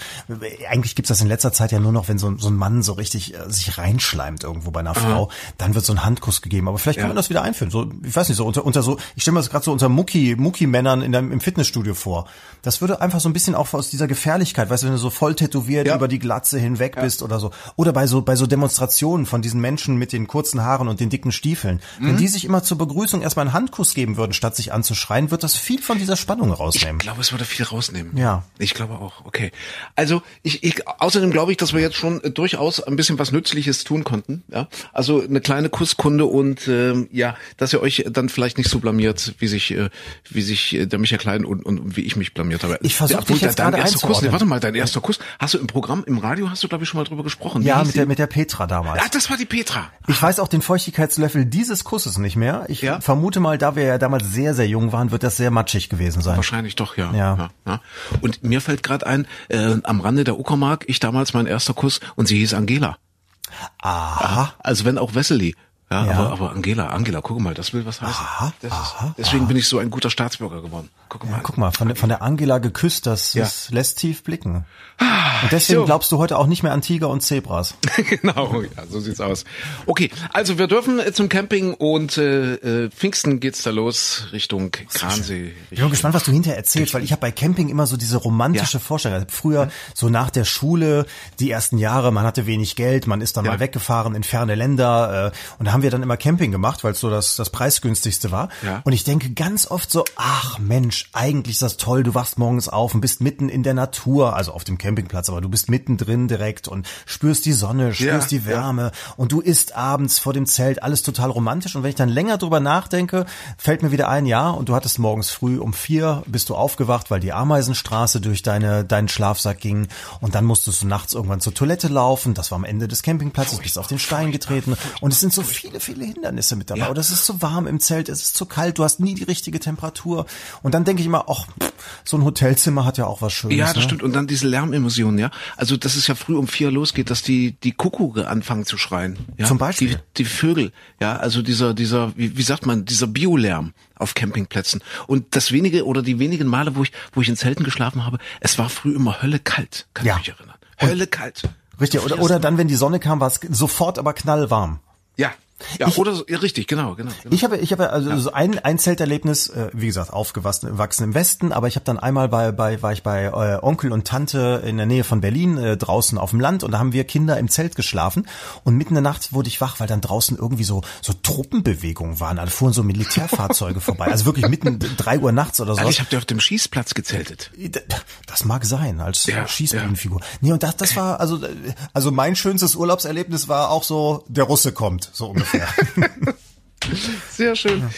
[SPEAKER 3] eigentlich gibt's das in letzter Zeit ja nur noch, wenn so, so ein Mann so richtig äh, sich reinschleimt irgendwo bei einer Aha. Frau, dann wird so ein Handkuss gegeben. Aber vielleicht ja. kann man das wieder einführen. So, ich weiß nicht, so unter unter so, ich stelle mir das gerade so unter Mucki Mucki Männern in dem, im Fitnessstudio vor. Das würde einfach so ein bisschen auch aus dieser Gefährlichkeit, weißt du, wenn du so voll tätowiert ja. über die Glatze hinweg bist oder so, oder bei so bei so Demonstrationen von diesen Menschen mit den kurzen Haaren und den dicken Stiefeln, mhm. wenn die sich immer zur Begrüßung erstmal einen Handkuss geben würden, statt sich anzuschreien, wird das viel von dieser Spannung rausnehmen.
[SPEAKER 2] Ich glaube, es würde viel rausnehmen.
[SPEAKER 3] Ja.
[SPEAKER 2] Ich glaube auch. Okay. Also ich, ich außerdem glaube ich, dass wir jetzt schon äh, durchaus ein bisschen was Nützliches tun konnten. Ja. Also eine kleine Kusskunde und äh, ja, dass ihr euch dann vielleicht nicht so blamiert, wie sich äh, wie sich äh, der Michael Klein und, und wie ich mich blamiert habe.
[SPEAKER 3] Ich versuche dich jetzt dein
[SPEAKER 2] erster Kuss. Nee, warte mal, dein erster Kuss. Hast du im Programm, im Radio hast du glaube ich schon mal drüber gesprochen.
[SPEAKER 3] Ja, mit der mit der Petra damals.
[SPEAKER 2] Ah, das war die Petra.
[SPEAKER 3] Ich weiß auch den Feuchtigkeitslöffel dieses Kusses nicht mehr. Ich ja? vermute mal, da wir ja damals sehr sehr jung waren, wird das sehr matschig gewesen sein.
[SPEAKER 2] Wahrscheinlich doch, ja. Ja. ja, ja. Und mir fällt gerade ein, äh, am Rande der Uckermark, ich damals mein erster Kuss und sie hieß Angela.
[SPEAKER 3] Aha.
[SPEAKER 2] Also wenn auch Wesley. Ja, ja. Aber, aber Angela, Angela, guck mal, das will was heißen. Aha, das aha, ist, deswegen aha. bin ich so ein guter Staatsbürger geworden.
[SPEAKER 3] Guck mal. Ja, guck mal, von, der, von der Angela geküsst, das, ja. das lässt tief blicken. Und deswegen so. glaubst du heute auch nicht mehr an Tiger und Zebras.
[SPEAKER 2] genau, ja, so sieht's aus. Okay, also wir dürfen äh, zum Camping und äh, äh, Pfingsten geht's da los Richtung Kransee.
[SPEAKER 3] Ich bin gespannt, was du hinterher erzählst, weil ich habe bei Camping immer so diese romantische ja. Vorstellung. Also früher so nach der Schule, die ersten Jahre, man hatte wenig Geld, man ist dann mal weggefahren in ferne Länder äh, und da haben wir dann immer Camping gemacht, weil es so das, das preisgünstigste war. Ja. Und ich denke ganz oft so, ach Mensch, eigentlich ist das toll, du wachst morgens auf und bist mitten in der Natur, also auf dem Campingplatz, aber du bist mittendrin direkt und spürst die Sonne, spürst ja, die Wärme ja. und du isst abends vor dem Zelt, alles total romantisch. Und wenn ich dann länger drüber nachdenke, fällt mir wieder ein, ja, und du hattest morgens früh um vier, bist du aufgewacht, weil die Ameisenstraße durch deine, deinen Schlafsack ging und dann musstest du nachts irgendwann zur Toilette laufen, das war am Ende des Campingplatzes, bist auf den Stein getreten und es sind so viele, viele Hindernisse mit dabei. Ja. Oder es ist zu warm im Zelt, es ist zu kalt, du hast nie die richtige Temperatur. Und dann denke ich immer, ach, so ein Hotelzimmer hat ja auch was Schönes.
[SPEAKER 2] Ja, das
[SPEAKER 3] ne?
[SPEAKER 2] stimmt. Und dann diese Lärmemissionen, ja. Also dass es ja früh um vier losgeht, dass die die Kuckucke anfangen zu schreien. Ja?
[SPEAKER 3] Zum Beispiel.
[SPEAKER 2] Die, die Vögel, ja. Also dieser dieser wie, wie sagt man dieser Biolärm auf Campingplätzen. Und das wenige oder die wenigen Male, wo ich wo ich in Zelten geschlafen habe, es war früh immer Hölle kalt. Kann ja. ich mich erinnern. Hölle kalt.
[SPEAKER 3] Richtig. Oder oder dann, wenn die Sonne kam, war es sofort aber knallwarm.
[SPEAKER 2] Ja, ja, ich, oder so, ja, richtig, genau, genau,
[SPEAKER 3] genau. Ich habe, ich habe also ja. so ein, ein Zelterlebnis, äh, wie gesagt, aufgewachsen wachsen im Westen, aber ich habe dann einmal bei, bei, war ich bei äh, Onkel und Tante in der Nähe von Berlin äh, draußen auf dem Land und da haben wir Kinder im Zelt geschlafen und mitten in der Nacht wurde ich wach, weil dann draußen irgendwie so so Truppenbewegungen waren, also fuhren so Militärfahrzeuge vorbei, also wirklich mitten drei Uhr nachts oder so. Also
[SPEAKER 2] ich habe dir auf dem Schießplatz gezeltet.
[SPEAKER 3] Das mag sein als ja, Schießbienenfigur. Ja. Nee, und das, das war also also mein schönstes Urlaubserlebnis war auch so der Russe kommt, so ungefähr. Ja.
[SPEAKER 2] Sehr schön.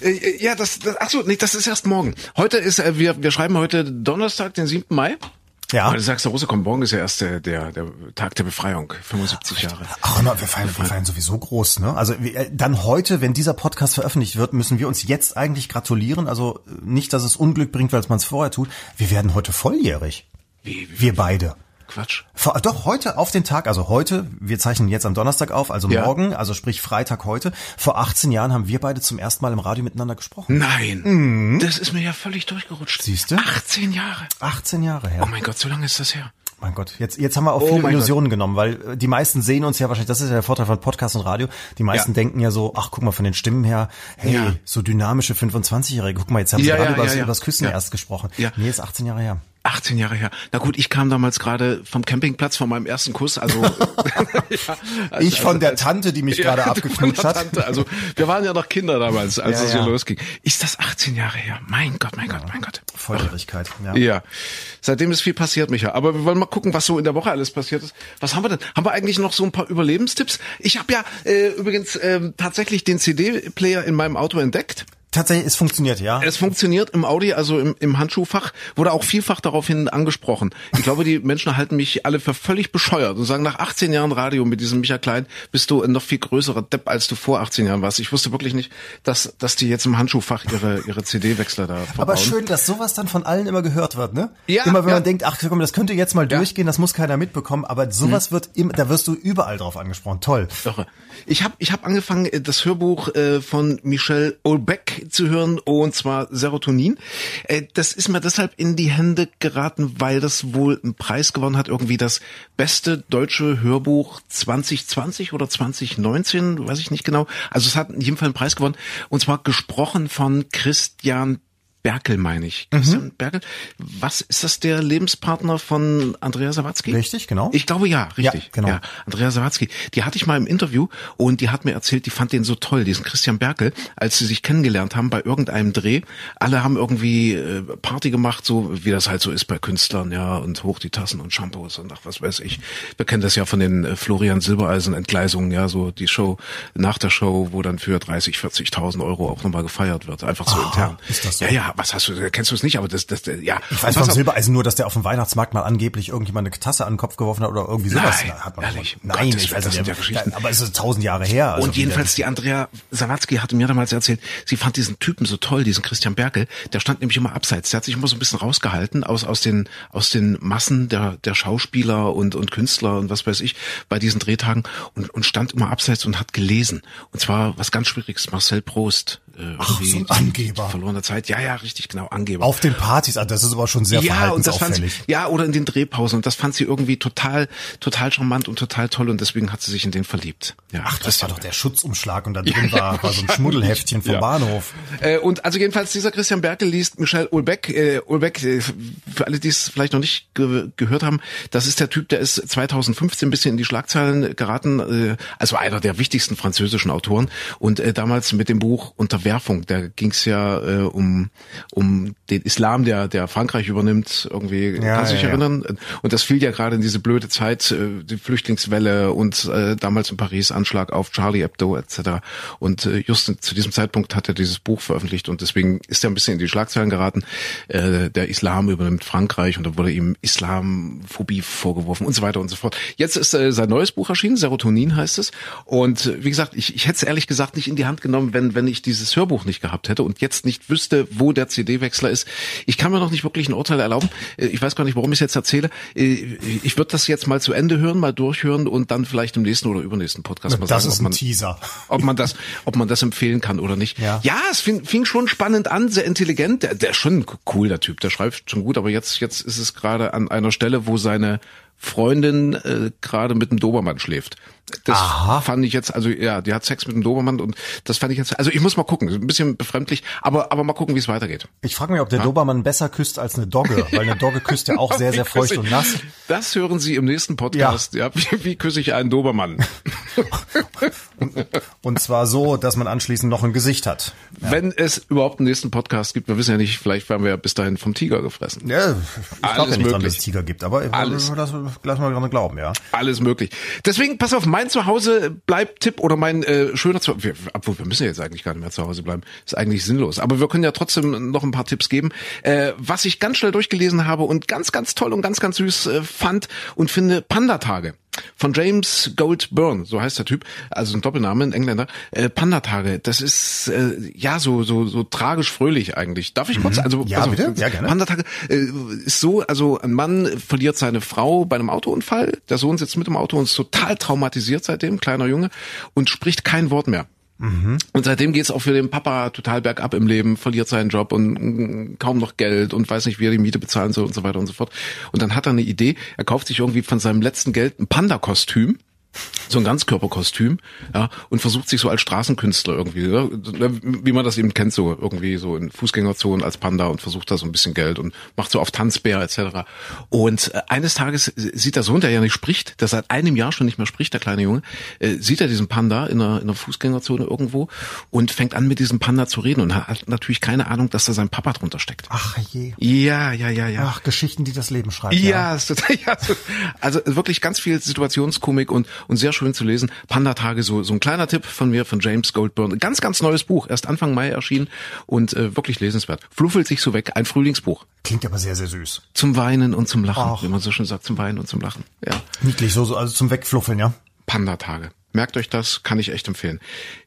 [SPEAKER 2] Äh, ja, das, das ach so, nee, das ist erst morgen. Heute ist, äh, wir, wir schreiben heute Donnerstag, den 7. Mai. Ja. Aber du sagst, der Russe kommt morgen ist ja erst der, der, der Tag der Befreiung, 75 Jahre.
[SPEAKER 3] Ach, wir feiern, wir feiern sowieso groß, ne? Also äh, dann heute, wenn dieser Podcast veröffentlicht wird, müssen wir uns jetzt eigentlich gratulieren. Also nicht, dass es Unglück bringt, weil man es vorher tut. Wir werden heute volljährig. Wie, wie wir beide.
[SPEAKER 2] Quatsch.
[SPEAKER 3] Vor, doch, heute auf den Tag, also heute, wir zeichnen jetzt am Donnerstag auf, also ja. morgen, also sprich Freitag heute. Vor 18 Jahren haben wir beide zum ersten Mal im Radio miteinander gesprochen.
[SPEAKER 2] Nein, mhm. das ist mir ja völlig durchgerutscht.
[SPEAKER 3] Siehst du?
[SPEAKER 2] 18 Jahre.
[SPEAKER 3] 18 Jahre her.
[SPEAKER 2] Oh mein Gott, so lange ist das her.
[SPEAKER 3] Mein Gott, jetzt, jetzt haben wir auch oh viele Illusionen Gott. genommen, weil äh, die meisten sehen uns ja wahrscheinlich, das ist ja der Vorteil von Podcast und Radio, die meisten ja. denken ja so, ach guck mal, von den Stimmen her, hey, ja. so dynamische 25-Jährige, guck mal, jetzt haben sie ja, gerade über, das Küssen erst gesprochen. Ja. Nee, ist 18 Jahre her.
[SPEAKER 2] 18 Jahre her. Na gut, ich kam damals gerade vom Campingplatz von meinem ersten Kuss, also,
[SPEAKER 3] ja, also ich von also, der Tante, die mich ja, gerade abgeknutscht hat. Tante.
[SPEAKER 2] Also wir waren ja noch Kinder damals, als ja, es hier losging. Ist das 18 Jahre her? Mein Gott, mein Gott, mein Gott.
[SPEAKER 3] Volljährigkeit.
[SPEAKER 2] Ja. ja. Seitdem ist viel passiert, Micha. Aber wir wollen mal gucken, was so in der Woche alles passiert ist. Was haben wir denn? Haben wir eigentlich noch so ein paar Überlebenstipps? Ich habe ja äh, übrigens äh, tatsächlich den CD-Player in meinem Auto entdeckt.
[SPEAKER 3] Tatsächlich, es funktioniert, ja.
[SPEAKER 2] Es funktioniert im Audi, also im, im Handschuhfach, wurde auch vielfach daraufhin angesprochen. Ich glaube, die Menschen halten mich alle für völlig bescheuert und sagen, nach 18 Jahren Radio mit diesem Micha Klein bist du ein noch viel größerer Depp, als du vor 18 Jahren warst. Ich wusste wirklich nicht, dass, dass die jetzt im Handschuhfach ihre, ihre CD-Wechsler da verbauen.
[SPEAKER 3] Aber schön, dass sowas dann von allen immer gehört wird, ne? Ja. Immer wenn ja. man denkt, ach komm, das könnte jetzt mal ja. durchgehen, das muss keiner mitbekommen, aber sowas mhm. wird immer, da wirst du überall drauf angesprochen. Toll.
[SPEAKER 2] Irre. Ich habe ich hab angefangen, das Hörbuch äh, von Michel Olbeck zu hören und zwar Serotonin. Äh, das ist mir deshalb in die Hände geraten, weil das wohl einen Preis gewonnen hat, irgendwie das beste deutsche Hörbuch 2020 oder 2019, weiß ich nicht genau. Also es hat in jedem Fall einen Preis gewonnen und zwar gesprochen von Christian Berkel, meine ich. Christian mhm. Berkel. Was ist das der Lebenspartner von Andrea Sawatzki?
[SPEAKER 3] Richtig, genau.
[SPEAKER 2] Ich glaube ja, richtig. Ja, genau. Ja, Andrea Sawatzki. Die hatte ich mal im Interview und die hat mir erzählt, die fand den so toll, diesen Christian Berkel, als sie sich kennengelernt haben bei irgendeinem Dreh. Alle haben irgendwie äh, Party gemacht, so wie das halt so ist bei Künstlern, ja, und hoch die Tassen und Shampoos und ach, was weiß ich. Wir kennen das ja von den äh, Florian Silbereisen Entgleisungen, ja, so die Show nach der Show, wo dann für 30, 40.000 Euro auch nochmal gefeiert wird, einfach so
[SPEAKER 3] Aha,
[SPEAKER 2] intern.
[SPEAKER 3] Ist das so?
[SPEAKER 2] Ja, ja, was hast du, kennst du es nicht, aber das, das, ja.
[SPEAKER 3] Ich weiß vom Silbereisen nur, dass der auf dem Weihnachtsmarkt mal angeblich irgendjemand eine Tasse an den Kopf geworfen hat oder irgendwie sowas.
[SPEAKER 2] Nein, hat man ehrlich,
[SPEAKER 3] Nein, Gottes ich weiß das sind ja Geschichten. Aber es ist tausend Jahre her.
[SPEAKER 2] Also und jedenfalls die Andrea Sawatzki hatte mir damals erzählt, sie fand diesen Typen so toll, diesen Christian Berkel, der stand nämlich immer abseits. Der hat sich immer so ein bisschen rausgehalten aus, aus den, aus den Massen der, der Schauspieler und, und Künstler und was weiß ich bei diesen Drehtagen und, und stand immer abseits und hat gelesen. Und zwar was ganz Schwieriges, Marcel Prost.
[SPEAKER 3] Äh, Ach, so ein Angeber.
[SPEAKER 2] Verlorene Zeit. Ja, ja, richtig, genau, Angeber.
[SPEAKER 3] Auf den Partys, also das ist aber schon sehr
[SPEAKER 2] ja, und das fand sie, Ja, oder in den Drehpausen. Und das fand sie irgendwie total, total charmant und total toll und deswegen hat sie sich in den verliebt.
[SPEAKER 3] Ja, Ach, das, das war doch der Schutzumschlag und da drin war, war so ein Schmuddelheftchen vom ja. Bahnhof.
[SPEAKER 2] Äh, und also jedenfalls dieser Christian Berkel liest Michel Ulbeck. Äh, Ulbeck, äh, für alle, die es vielleicht noch nicht ge gehört haben, das ist der Typ, der ist 2015 ein bisschen in die Schlagzeilen geraten, äh, also einer der wichtigsten französischen Autoren und äh, damals mit dem Buch Unterwerfung, da ging es ja äh, um, um den Islam, der, der Frankreich übernimmt, irgendwie, ja, kannst du dich ja, erinnern? Ja. Und das fiel ja gerade in diese blöde Zeit, äh, die Flüchtlingswelle und äh, damals in Paris Anschlag auf Charlie Hebdo etc. Und äh, just zu diesem Zeitpunkt hat er dieses Buch veröffentlicht und deswegen ist er ein bisschen in die Schlagzeilen geraten. Äh, der Islam übernimmt Frankreich und da wurde ihm Islamphobie vorgeworfen und so weiter und so fort. Jetzt ist äh, sein neues Buch erschienen, Serotonin heißt es. Und äh, wie gesagt, ich, ich hätte es ehrlich gesagt nicht in die Hand genommen, wenn, wenn ich dieses Hörbuch nicht gehabt hätte und jetzt nicht wüsste, wo der CD-Wechsler ist. Ich kann mir noch nicht wirklich ein Urteil erlauben. Äh, ich weiß gar nicht, warum ich es jetzt erzähle. Äh, ich würde das jetzt mal zu Ende hören, mal durchhören und dann vielleicht im nächsten oder übernächsten Podcast
[SPEAKER 3] mal das sagen, ist ob man, Teaser.
[SPEAKER 2] ob man das, ob man das empfehlen kann oder nicht.
[SPEAKER 3] Ja,
[SPEAKER 2] ja es fing, fing schon spannend an, sehr intelligent. Der, der ist schon cool, der Typ. Der schreibt schon gut, aber jetzt, jetzt ist es gerade an einer Stelle, wo seine Freundin äh, gerade mit einem Dobermann schläft. Das Aha. fand ich jetzt, also ja, die hat Sex mit einem Dobermann und das fand ich jetzt, also ich muss mal gucken, ein bisschen befremdlich, aber aber mal gucken, wie es weitergeht.
[SPEAKER 3] Ich frage mich, ob der ja? Dobermann besser küsst als eine Dogge, weil eine Dogge küsst ja auch sehr, sehr feucht und nass.
[SPEAKER 2] Das hören Sie im nächsten Podcast, ja, ja wie, wie küsse ich einen Dobermann?
[SPEAKER 3] und, und zwar so, dass man anschließend noch ein Gesicht hat.
[SPEAKER 2] Ja. Wenn es überhaupt einen nächsten Podcast gibt, wir wissen ja nicht, vielleicht werden wir ja bis dahin vom Tiger gefressen.
[SPEAKER 3] Ja, ich glaube ja nicht dran, dass es Tiger gibt, aber Alles. lass, lass mal gerade glauben, ja.
[SPEAKER 2] Alles möglich. Deswegen, pass auf, mein Zuhause bleibt Tipp oder mein äh, schöner Zuhause, obwohl wir müssen jetzt eigentlich gar nicht mehr zu Hause bleiben, ist eigentlich sinnlos. Aber wir können ja trotzdem noch ein paar Tipps geben. Äh, was ich ganz schnell durchgelesen habe und ganz, ganz toll und ganz, ganz süß äh, fand und finde, Panda-Tage von James Goldburn, so heißt der Typ, also ein Doppelname, ein Engländer. Äh, Panda-Tage, das ist äh, ja so so so tragisch fröhlich eigentlich. Darf ich kurz? Mhm. Also,
[SPEAKER 3] ja,
[SPEAKER 2] also,
[SPEAKER 3] bitte? Ja, gerne.
[SPEAKER 2] Panda-Tage äh, ist so, also ein Mann verliert seine Frau bei einem Autounfall, der Sohn sitzt mit dem Auto und ist total traumatisiert seitdem, kleiner Junge, und spricht kein Wort mehr. Mhm. Und seitdem geht's auch für den Papa total bergab im Leben, verliert seinen Job und mm, kaum noch Geld und weiß nicht, wie er die Miete bezahlen soll und so weiter und so fort. Und dann hat er eine Idee, er kauft sich irgendwie von seinem letzten Geld ein Panda-Kostüm so ein Ganzkörperkostüm, ja, und versucht sich so als Straßenkünstler irgendwie, wie man das eben kennt, so irgendwie so in Fußgängerzonen als Panda und versucht da so ein bisschen Geld und macht so auf Tanzbär etc. Und äh, eines Tages sieht der Sohn, der ja nicht spricht, der seit einem Jahr schon nicht mehr spricht, der kleine Junge, äh, sieht er diesen Panda in einer, in einer Fußgängerzone irgendwo und fängt an mit diesem Panda zu reden und hat natürlich keine Ahnung, dass da sein Papa drunter steckt.
[SPEAKER 3] Ach je.
[SPEAKER 2] Ja, ja, ja, ja.
[SPEAKER 3] Ach, Geschichten, die das Leben schreibt.
[SPEAKER 2] Ja, ja also wirklich ganz viel Situationskomik und und sehr schön zu lesen. Panda-Tage, so, so ein kleiner Tipp von mir, von James Goldburn. Ganz, ganz neues Buch, erst Anfang Mai erschienen und äh, wirklich lesenswert. Fluffelt sich so weg, ein Frühlingsbuch.
[SPEAKER 3] Klingt aber sehr, sehr süß.
[SPEAKER 2] Zum Weinen und zum Lachen, Ach. wie man so schön sagt, zum Weinen und zum Lachen. Ja.
[SPEAKER 3] Niedlich, so, so also zum Wegfluffeln, ja?
[SPEAKER 2] Panda-Tage. Merkt euch das, kann ich echt empfehlen.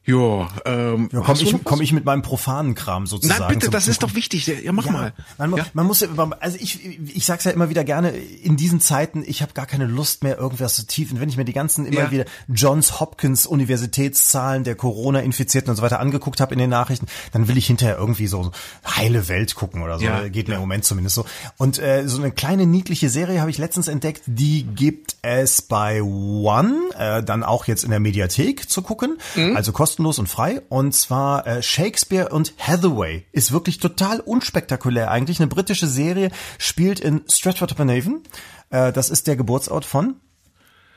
[SPEAKER 2] Jo, ähm,
[SPEAKER 3] ja, komm, ich, komm ich mit meinem profanen Kram sozusagen.
[SPEAKER 2] Nein, bitte, das ist doch wichtig. Ja, mach
[SPEAKER 3] ja,
[SPEAKER 2] mal.
[SPEAKER 3] Man,
[SPEAKER 2] ja.
[SPEAKER 3] man muss, also ich, ich sag's ja immer wieder gerne, in diesen Zeiten, ich habe gar keine Lust mehr, irgendwas zu tiefen. Wenn ich mir die ganzen immer
[SPEAKER 2] Ja.
[SPEAKER 3] wieder Johns Hopkins Universitätszahlen der Corona-Infizierten und so weiter angeguckt habe in den Nachrichten, dann will ich hinterher irgendwie so heile Welt gucken oder so.
[SPEAKER 2] Ja,
[SPEAKER 3] Geht mir im Moment zumindest so. Und äh, so eine kleine niedliche Serie habe ich letztens entdeckt, die gibt es bei One, äh, dann auch jetzt in der Mediathek zu gucken,
[SPEAKER 2] Mhm.
[SPEAKER 3] also kostenlos und frei. Und zwar äh, Shakespeare und Hathaway ist wirklich total unspektakulär eigentlich. Eine britische Serie spielt in Stratford-upon-Avon. Äh, das ist der Geburtsort von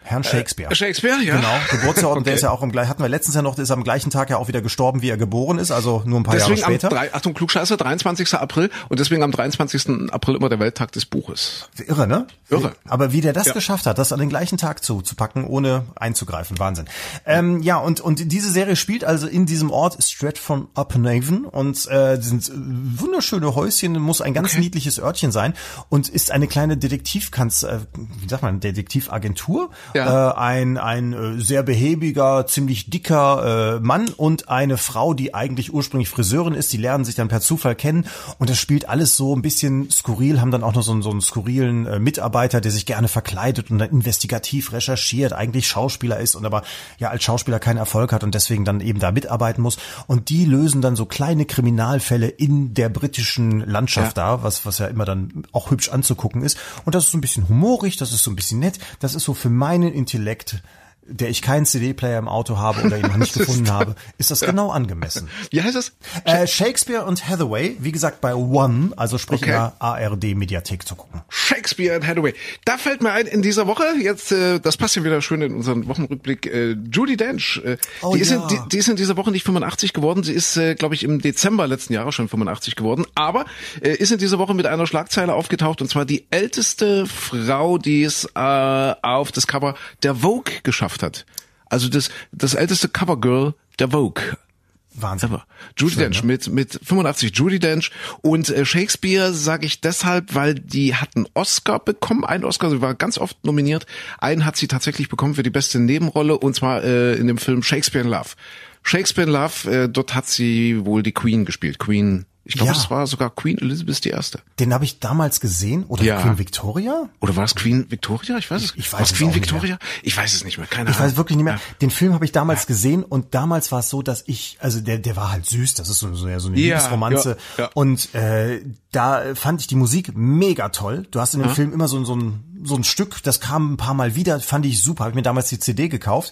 [SPEAKER 3] Herrn Shakespeare.
[SPEAKER 2] Shakespeare, ja.
[SPEAKER 3] Genau, Geburtsort, und der
[SPEAKER 2] Okay.
[SPEAKER 3] ist ja auch im gleichen, hatten wir letztens ja noch, der ist am gleichen Tag ja auch wieder gestorben, wie er geboren ist, also nur ein paar
[SPEAKER 2] Deswegen
[SPEAKER 3] Jahre
[SPEAKER 2] am
[SPEAKER 3] später.
[SPEAKER 2] drei, Achtung, Klugscheißer, 23. April und deswegen am 23. April immer der Welttag des Buches.
[SPEAKER 3] Irre, ne?
[SPEAKER 2] Irre.
[SPEAKER 3] Aber wie der das
[SPEAKER 2] Ja.
[SPEAKER 3] geschafft hat, das an den gleichen Tag zu, zu packen, ohne einzugreifen, Wahnsinn. Ähm, ja, und, und diese Serie spielt also in diesem Ort Stratford-upon-Avon und äh, sind äh, wunderschöne Häuschen, muss ein ganz niedliches Örtchen sein und ist eine kleine Detektivkanz, äh, wie sagt man, Detektivagentur.
[SPEAKER 2] Ja.
[SPEAKER 3] Äh, ein, ein äh, sehr behäbiger, ziemlich dicker äh, Mann und eine Frau, die eigentlich ursprünglich Friseurin ist, die lernen sich dann per Zufall kennen. Und das spielt alles so ein bisschen skurril, haben dann auch noch so einen, so einen skurrilen äh, Mitarbeiter, der sich gerne verkleidet und dann investigativ recherchiert, eigentlich Schauspieler ist und aber ja als Schauspieler keinen Erfolg hat und deswegen dann eben da mitarbeiten muss. Und die lösen dann so kleine Kriminalfälle in der britischen Landschaft da, was, was ja immer dann auch hübsch anzugucken ist. Und das ist so ein bisschen humorig, das ist so ein bisschen nett, das ist so für meinen Intellekt der ich keinen CD-Player im Auto habe oder ihn noch nicht gefunden habe, ist das genau angemessen.
[SPEAKER 2] Wie heißt es?
[SPEAKER 3] Äh, Shakespeare und Hathaway, wie gesagt bei One, also sprich
[SPEAKER 2] Okay.
[SPEAKER 3] in der ARD-Mediathek zu gucken.
[SPEAKER 2] Shakespeare and Hathaway. Da fällt mir ein, in dieser Woche, jetzt, äh, das passt ja wieder schön in unseren Wochenrückblick, äh, Judy Dench. Äh,
[SPEAKER 3] Oh
[SPEAKER 2] die, ist
[SPEAKER 3] ja.
[SPEAKER 2] in, die, die ist in dieser Woche nicht 85 geworden, sie ist, äh, glaube ich, im Dezember letzten Jahres schon 85 geworden, aber äh, ist in dieser Woche mit einer Schlagzeile aufgetaucht, und zwar die älteste Frau, die es äh, auf das Cover der Vogue geschafft hat. Also das, das älteste Covergirl der Vogue.
[SPEAKER 3] Wahnsinn.
[SPEAKER 2] Aber Judy Dench
[SPEAKER 3] ne?
[SPEAKER 2] mit mit 85 Judy Dench und äh, Shakespeare sage ich deshalb, weil die hat einen Oscar bekommen, einen Oscar, sie war ganz oft nominiert. Einen hat sie tatsächlich bekommen für die beste Nebenrolle und zwar äh, in dem Film Shakespeare in Love. Shakespeare in Love, äh, dort hat sie wohl die Queen gespielt. Queen, ich glaube,
[SPEAKER 3] Ja.
[SPEAKER 2] es war sogar Queen Elizabeth I.
[SPEAKER 3] Den habe ich damals gesehen. Oder
[SPEAKER 2] Ja.
[SPEAKER 3] Queen Victoria?
[SPEAKER 2] Oder war es Queen Victoria? Ich weiß es.
[SPEAKER 3] Ich weiß
[SPEAKER 2] war es Queen
[SPEAKER 3] nicht
[SPEAKER 2] Victoria? Ich weiß es nicht mehr. Keine
[SPEAKER 3] Ich
[SPEAKER 2] Ahnung.
[SPEAKER 3] weiß wirklich nicht mehr. Den Film habe ich damals gesehen und damals war es so, dass ich, also der, der war halt süß, das ist so, so, ja, so eine
[SPEAKER 2] Ja,
[SPEAKER 3] Liebesromanze.
[SPEAKER 2] ja, ja.
[SPEAKER 3] Und äh, da fand ich die Musik mega toll. Du hast in dem Film immer so, so, ein, so ein Stück, das kam ein paar Mal wieder, fand ich super. Habe ich mir damals die CD gekauft.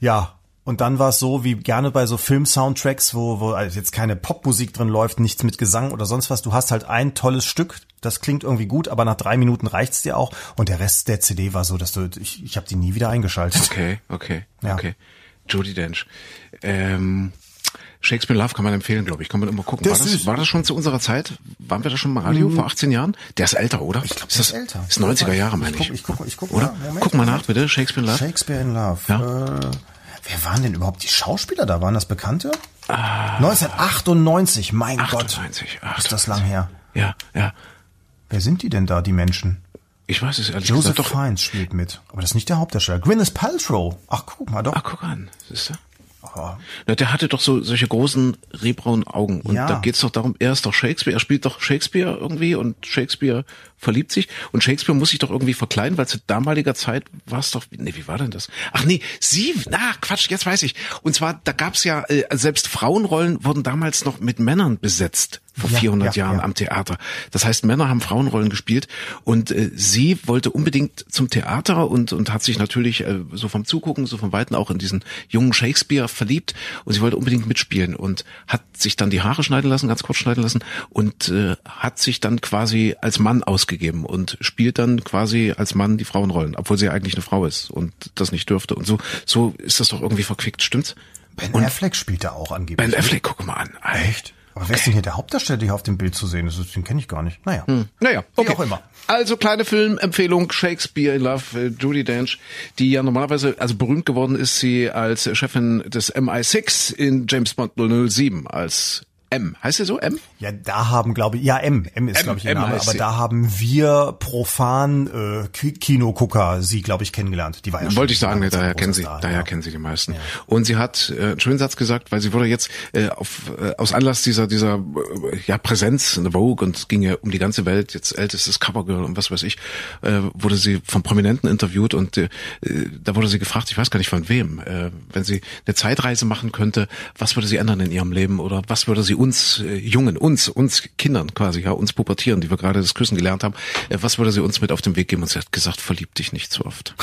[SPEAKER 3] Ja. Und dann war es so, wie gerne bei so Film-Soundtracks, wo, wo also jetzt keine Popmusik drin läuft, nichts mit Gesang oder sonst was. Du hast halt ein tolles Stück, das klingt irgendwie gut, aber nach drei Minuten reicht's dir auch. Und der Rest der CD war so, dass du, ich, ich habe die nie wieder eingeschaltet.
[SPEAKER 2] Okay, okay,
[SPEAKER 3] Ja.
[SPEAKER 2] okay. Judy Dench. Ähm, Shakespeare in Love kann man empfehlen, glaube ich. Kann man immer gucken.
[SPEAKER 3] Der
[SPEAKER 2] war, das.
[SPEAKER 3] Mhm.
[SPEAKER 2] war das schon zu unserer Zeit? Waren wir da schon mal Radio vor 18 Jahren? Der ist älter, oder?
[SPEAKER 3] Ich glaube,
[SPEAKER 2] ist
[SPEAKER 3] der
[SPEAKER 2] das
[SPEAKER 3] ist älter.
[SPEAKER 2] Ist 90er Jahre, meine
[SPEAKER 3] ich.
[SPEAKER 2] ich.
[SPEAKER 3] Guck, ich guck, ich guck
[SPEAKER 2] Oder?
[SPEAKER 3] mal. Moment,
[SPEAKER 2] Guck mal nach, bitte. Shakespeare in Love.
[SPEAKER 3] Shakespeare in Love.
[SPEAKER 2] Ja.
[SPEAKER 3] Äh, wer waren denn überhaupt die Schauspieler da? Waren das Bekannte?
[SPEAKER 2] Ah.
[SPEAKER 3] 1998, mein
[SPEAKER 2] 98,
[SPEAKER 3] Gott. Ist das lang her.
[SPEAKER 2] Ja, ja.
[SPEAKER 3] Wer sind die denn da, die Menschen?
[SPEAKER 2] Ich weiß es ehrlich
[SPEAKER 3] Joseph
[SPEAKER 2] gesagt doch.
[SPEAKER 3] Fiennes spielt mit. Aber das ist nicht der Hauptdarsteller. Gwyneth Paltrow. Ach, guck mal doch.
[SPEAKER 2] Ah, guck an. Siehst du? Na, der hatte doch so solche großen rehbraunen Augen und
[SPEAKER 3] Ja.
[SPEAKER 2] da geht's doch darum, er ist doch Shakespeare, er spielt doch Shakespeare irgendwie und Shakespeare verliebt sich und Shakespeare muss sich doch irgendwie verkleiden, weil zu damaliger Zeit war es doch, nee, wie war denn das? Ach nee, sie, na Quatsch, jetzt weiß ich. Und zwar, da gab's ja, äh, selbst Frauenrollen wurden damals noch mit Männern besetzt vor
[SPEAKER 3] Ja,
[SPEAKER 2] 400
[SPEAKER 3] ja,
[SPEAKER 2] Jahren
[SPEAKER 3] ja.
[SPEAKER 2] am Theater. Das heißt, Männer haben Frauenrollen gespielt und äh, sie wollte unbedingt zum Theater und und hat sich natürlich äh, so vom Zugucken, so vom Weiten auch in diesen jungen Shakespeare verliebt und sie wollte unbedingt mitspielen und hat sich dann die Haare schneiden lassen, ganz kurz schneiden lassen und äh, hat sich dann quasi als Mann ausgegeben und spielt dann quasi als Mann die Frauenrollen, obwohl sie eigentlich eine Frau ist und das nicht dürfte und so so ist das doch irgendwie verquickt, stimmt's?
[SPEAKER 3] Ben
[SPEAKER 2] und
[SPEAKER 3] Affleck spielt da auch angeblich.
[SPEAKER 2] Ben
[SPEAKER 3] mit.
[SPEAKER 2] Affleck, guck mal an.
[SPEAKER 3] Echt? Aber wer ist denn hier der Hauptdarsteller, der hier auf dem Bild zu sehen ist? Den kenne ich gar nicht. Naja.
[SPEAKER 2] Naja,
[SPEAKER 3] Wie
[SPEAKER 2] okay.
[SPEAKER 3] auch immer.
[SPEAKER 2] Also kleine Filmempfehlung, Shakespeare in Love, äh, Judy Dench, die ja normalerweise, also berühmt geworden ist sie als Chefin des MI6 in James Bond 007 als M. Heißt sie so? M?
[SPEAKER 3] Ja, da haben, glaube ich, ja, M. M ist, glaube ich, ihr
[SPEAKER 2] M
[SPEAKER 3] Name. Aber da haben wir profan äh, Ki- Kinogucker sie, glaube ich, kennengelernt. Die war ja
[SPEAKER 2] Wollte ich sagen, daher kennen sie,
[SPEAKER 3] Star,
[SPEAKER 2] daher
[SPEAKER 3] ja.
[SPEAKER 2] kennen sie die meisten. Und sie hat äh, einen schönen Satz gesagt, weil sie wurde jetzt äh, auf, äh, aus Anlass dieser dieser äh, ja Präsenz in der Vogue und es ging ja um die ganze Welt, jetzt ältestes Covergirl und was weiß ich, äh, wurde sie von Prominenten interviewt und äh, da wurde sie gefragt, ich weiß gar nicht von wem, äh, wenn sie eine Zeitreise machen könnte, was würde sie ändern in ihrem Leben oder was würde sie uns äh, Jungen, uns, uns Kindern quasi, ja, uns Pubertieren, die wir gerade das Küssen gelernt haben, äh, was würde sie uns mit auf den Weg geben? Und sie hat gesagt, verlieb dich nicht zu oft.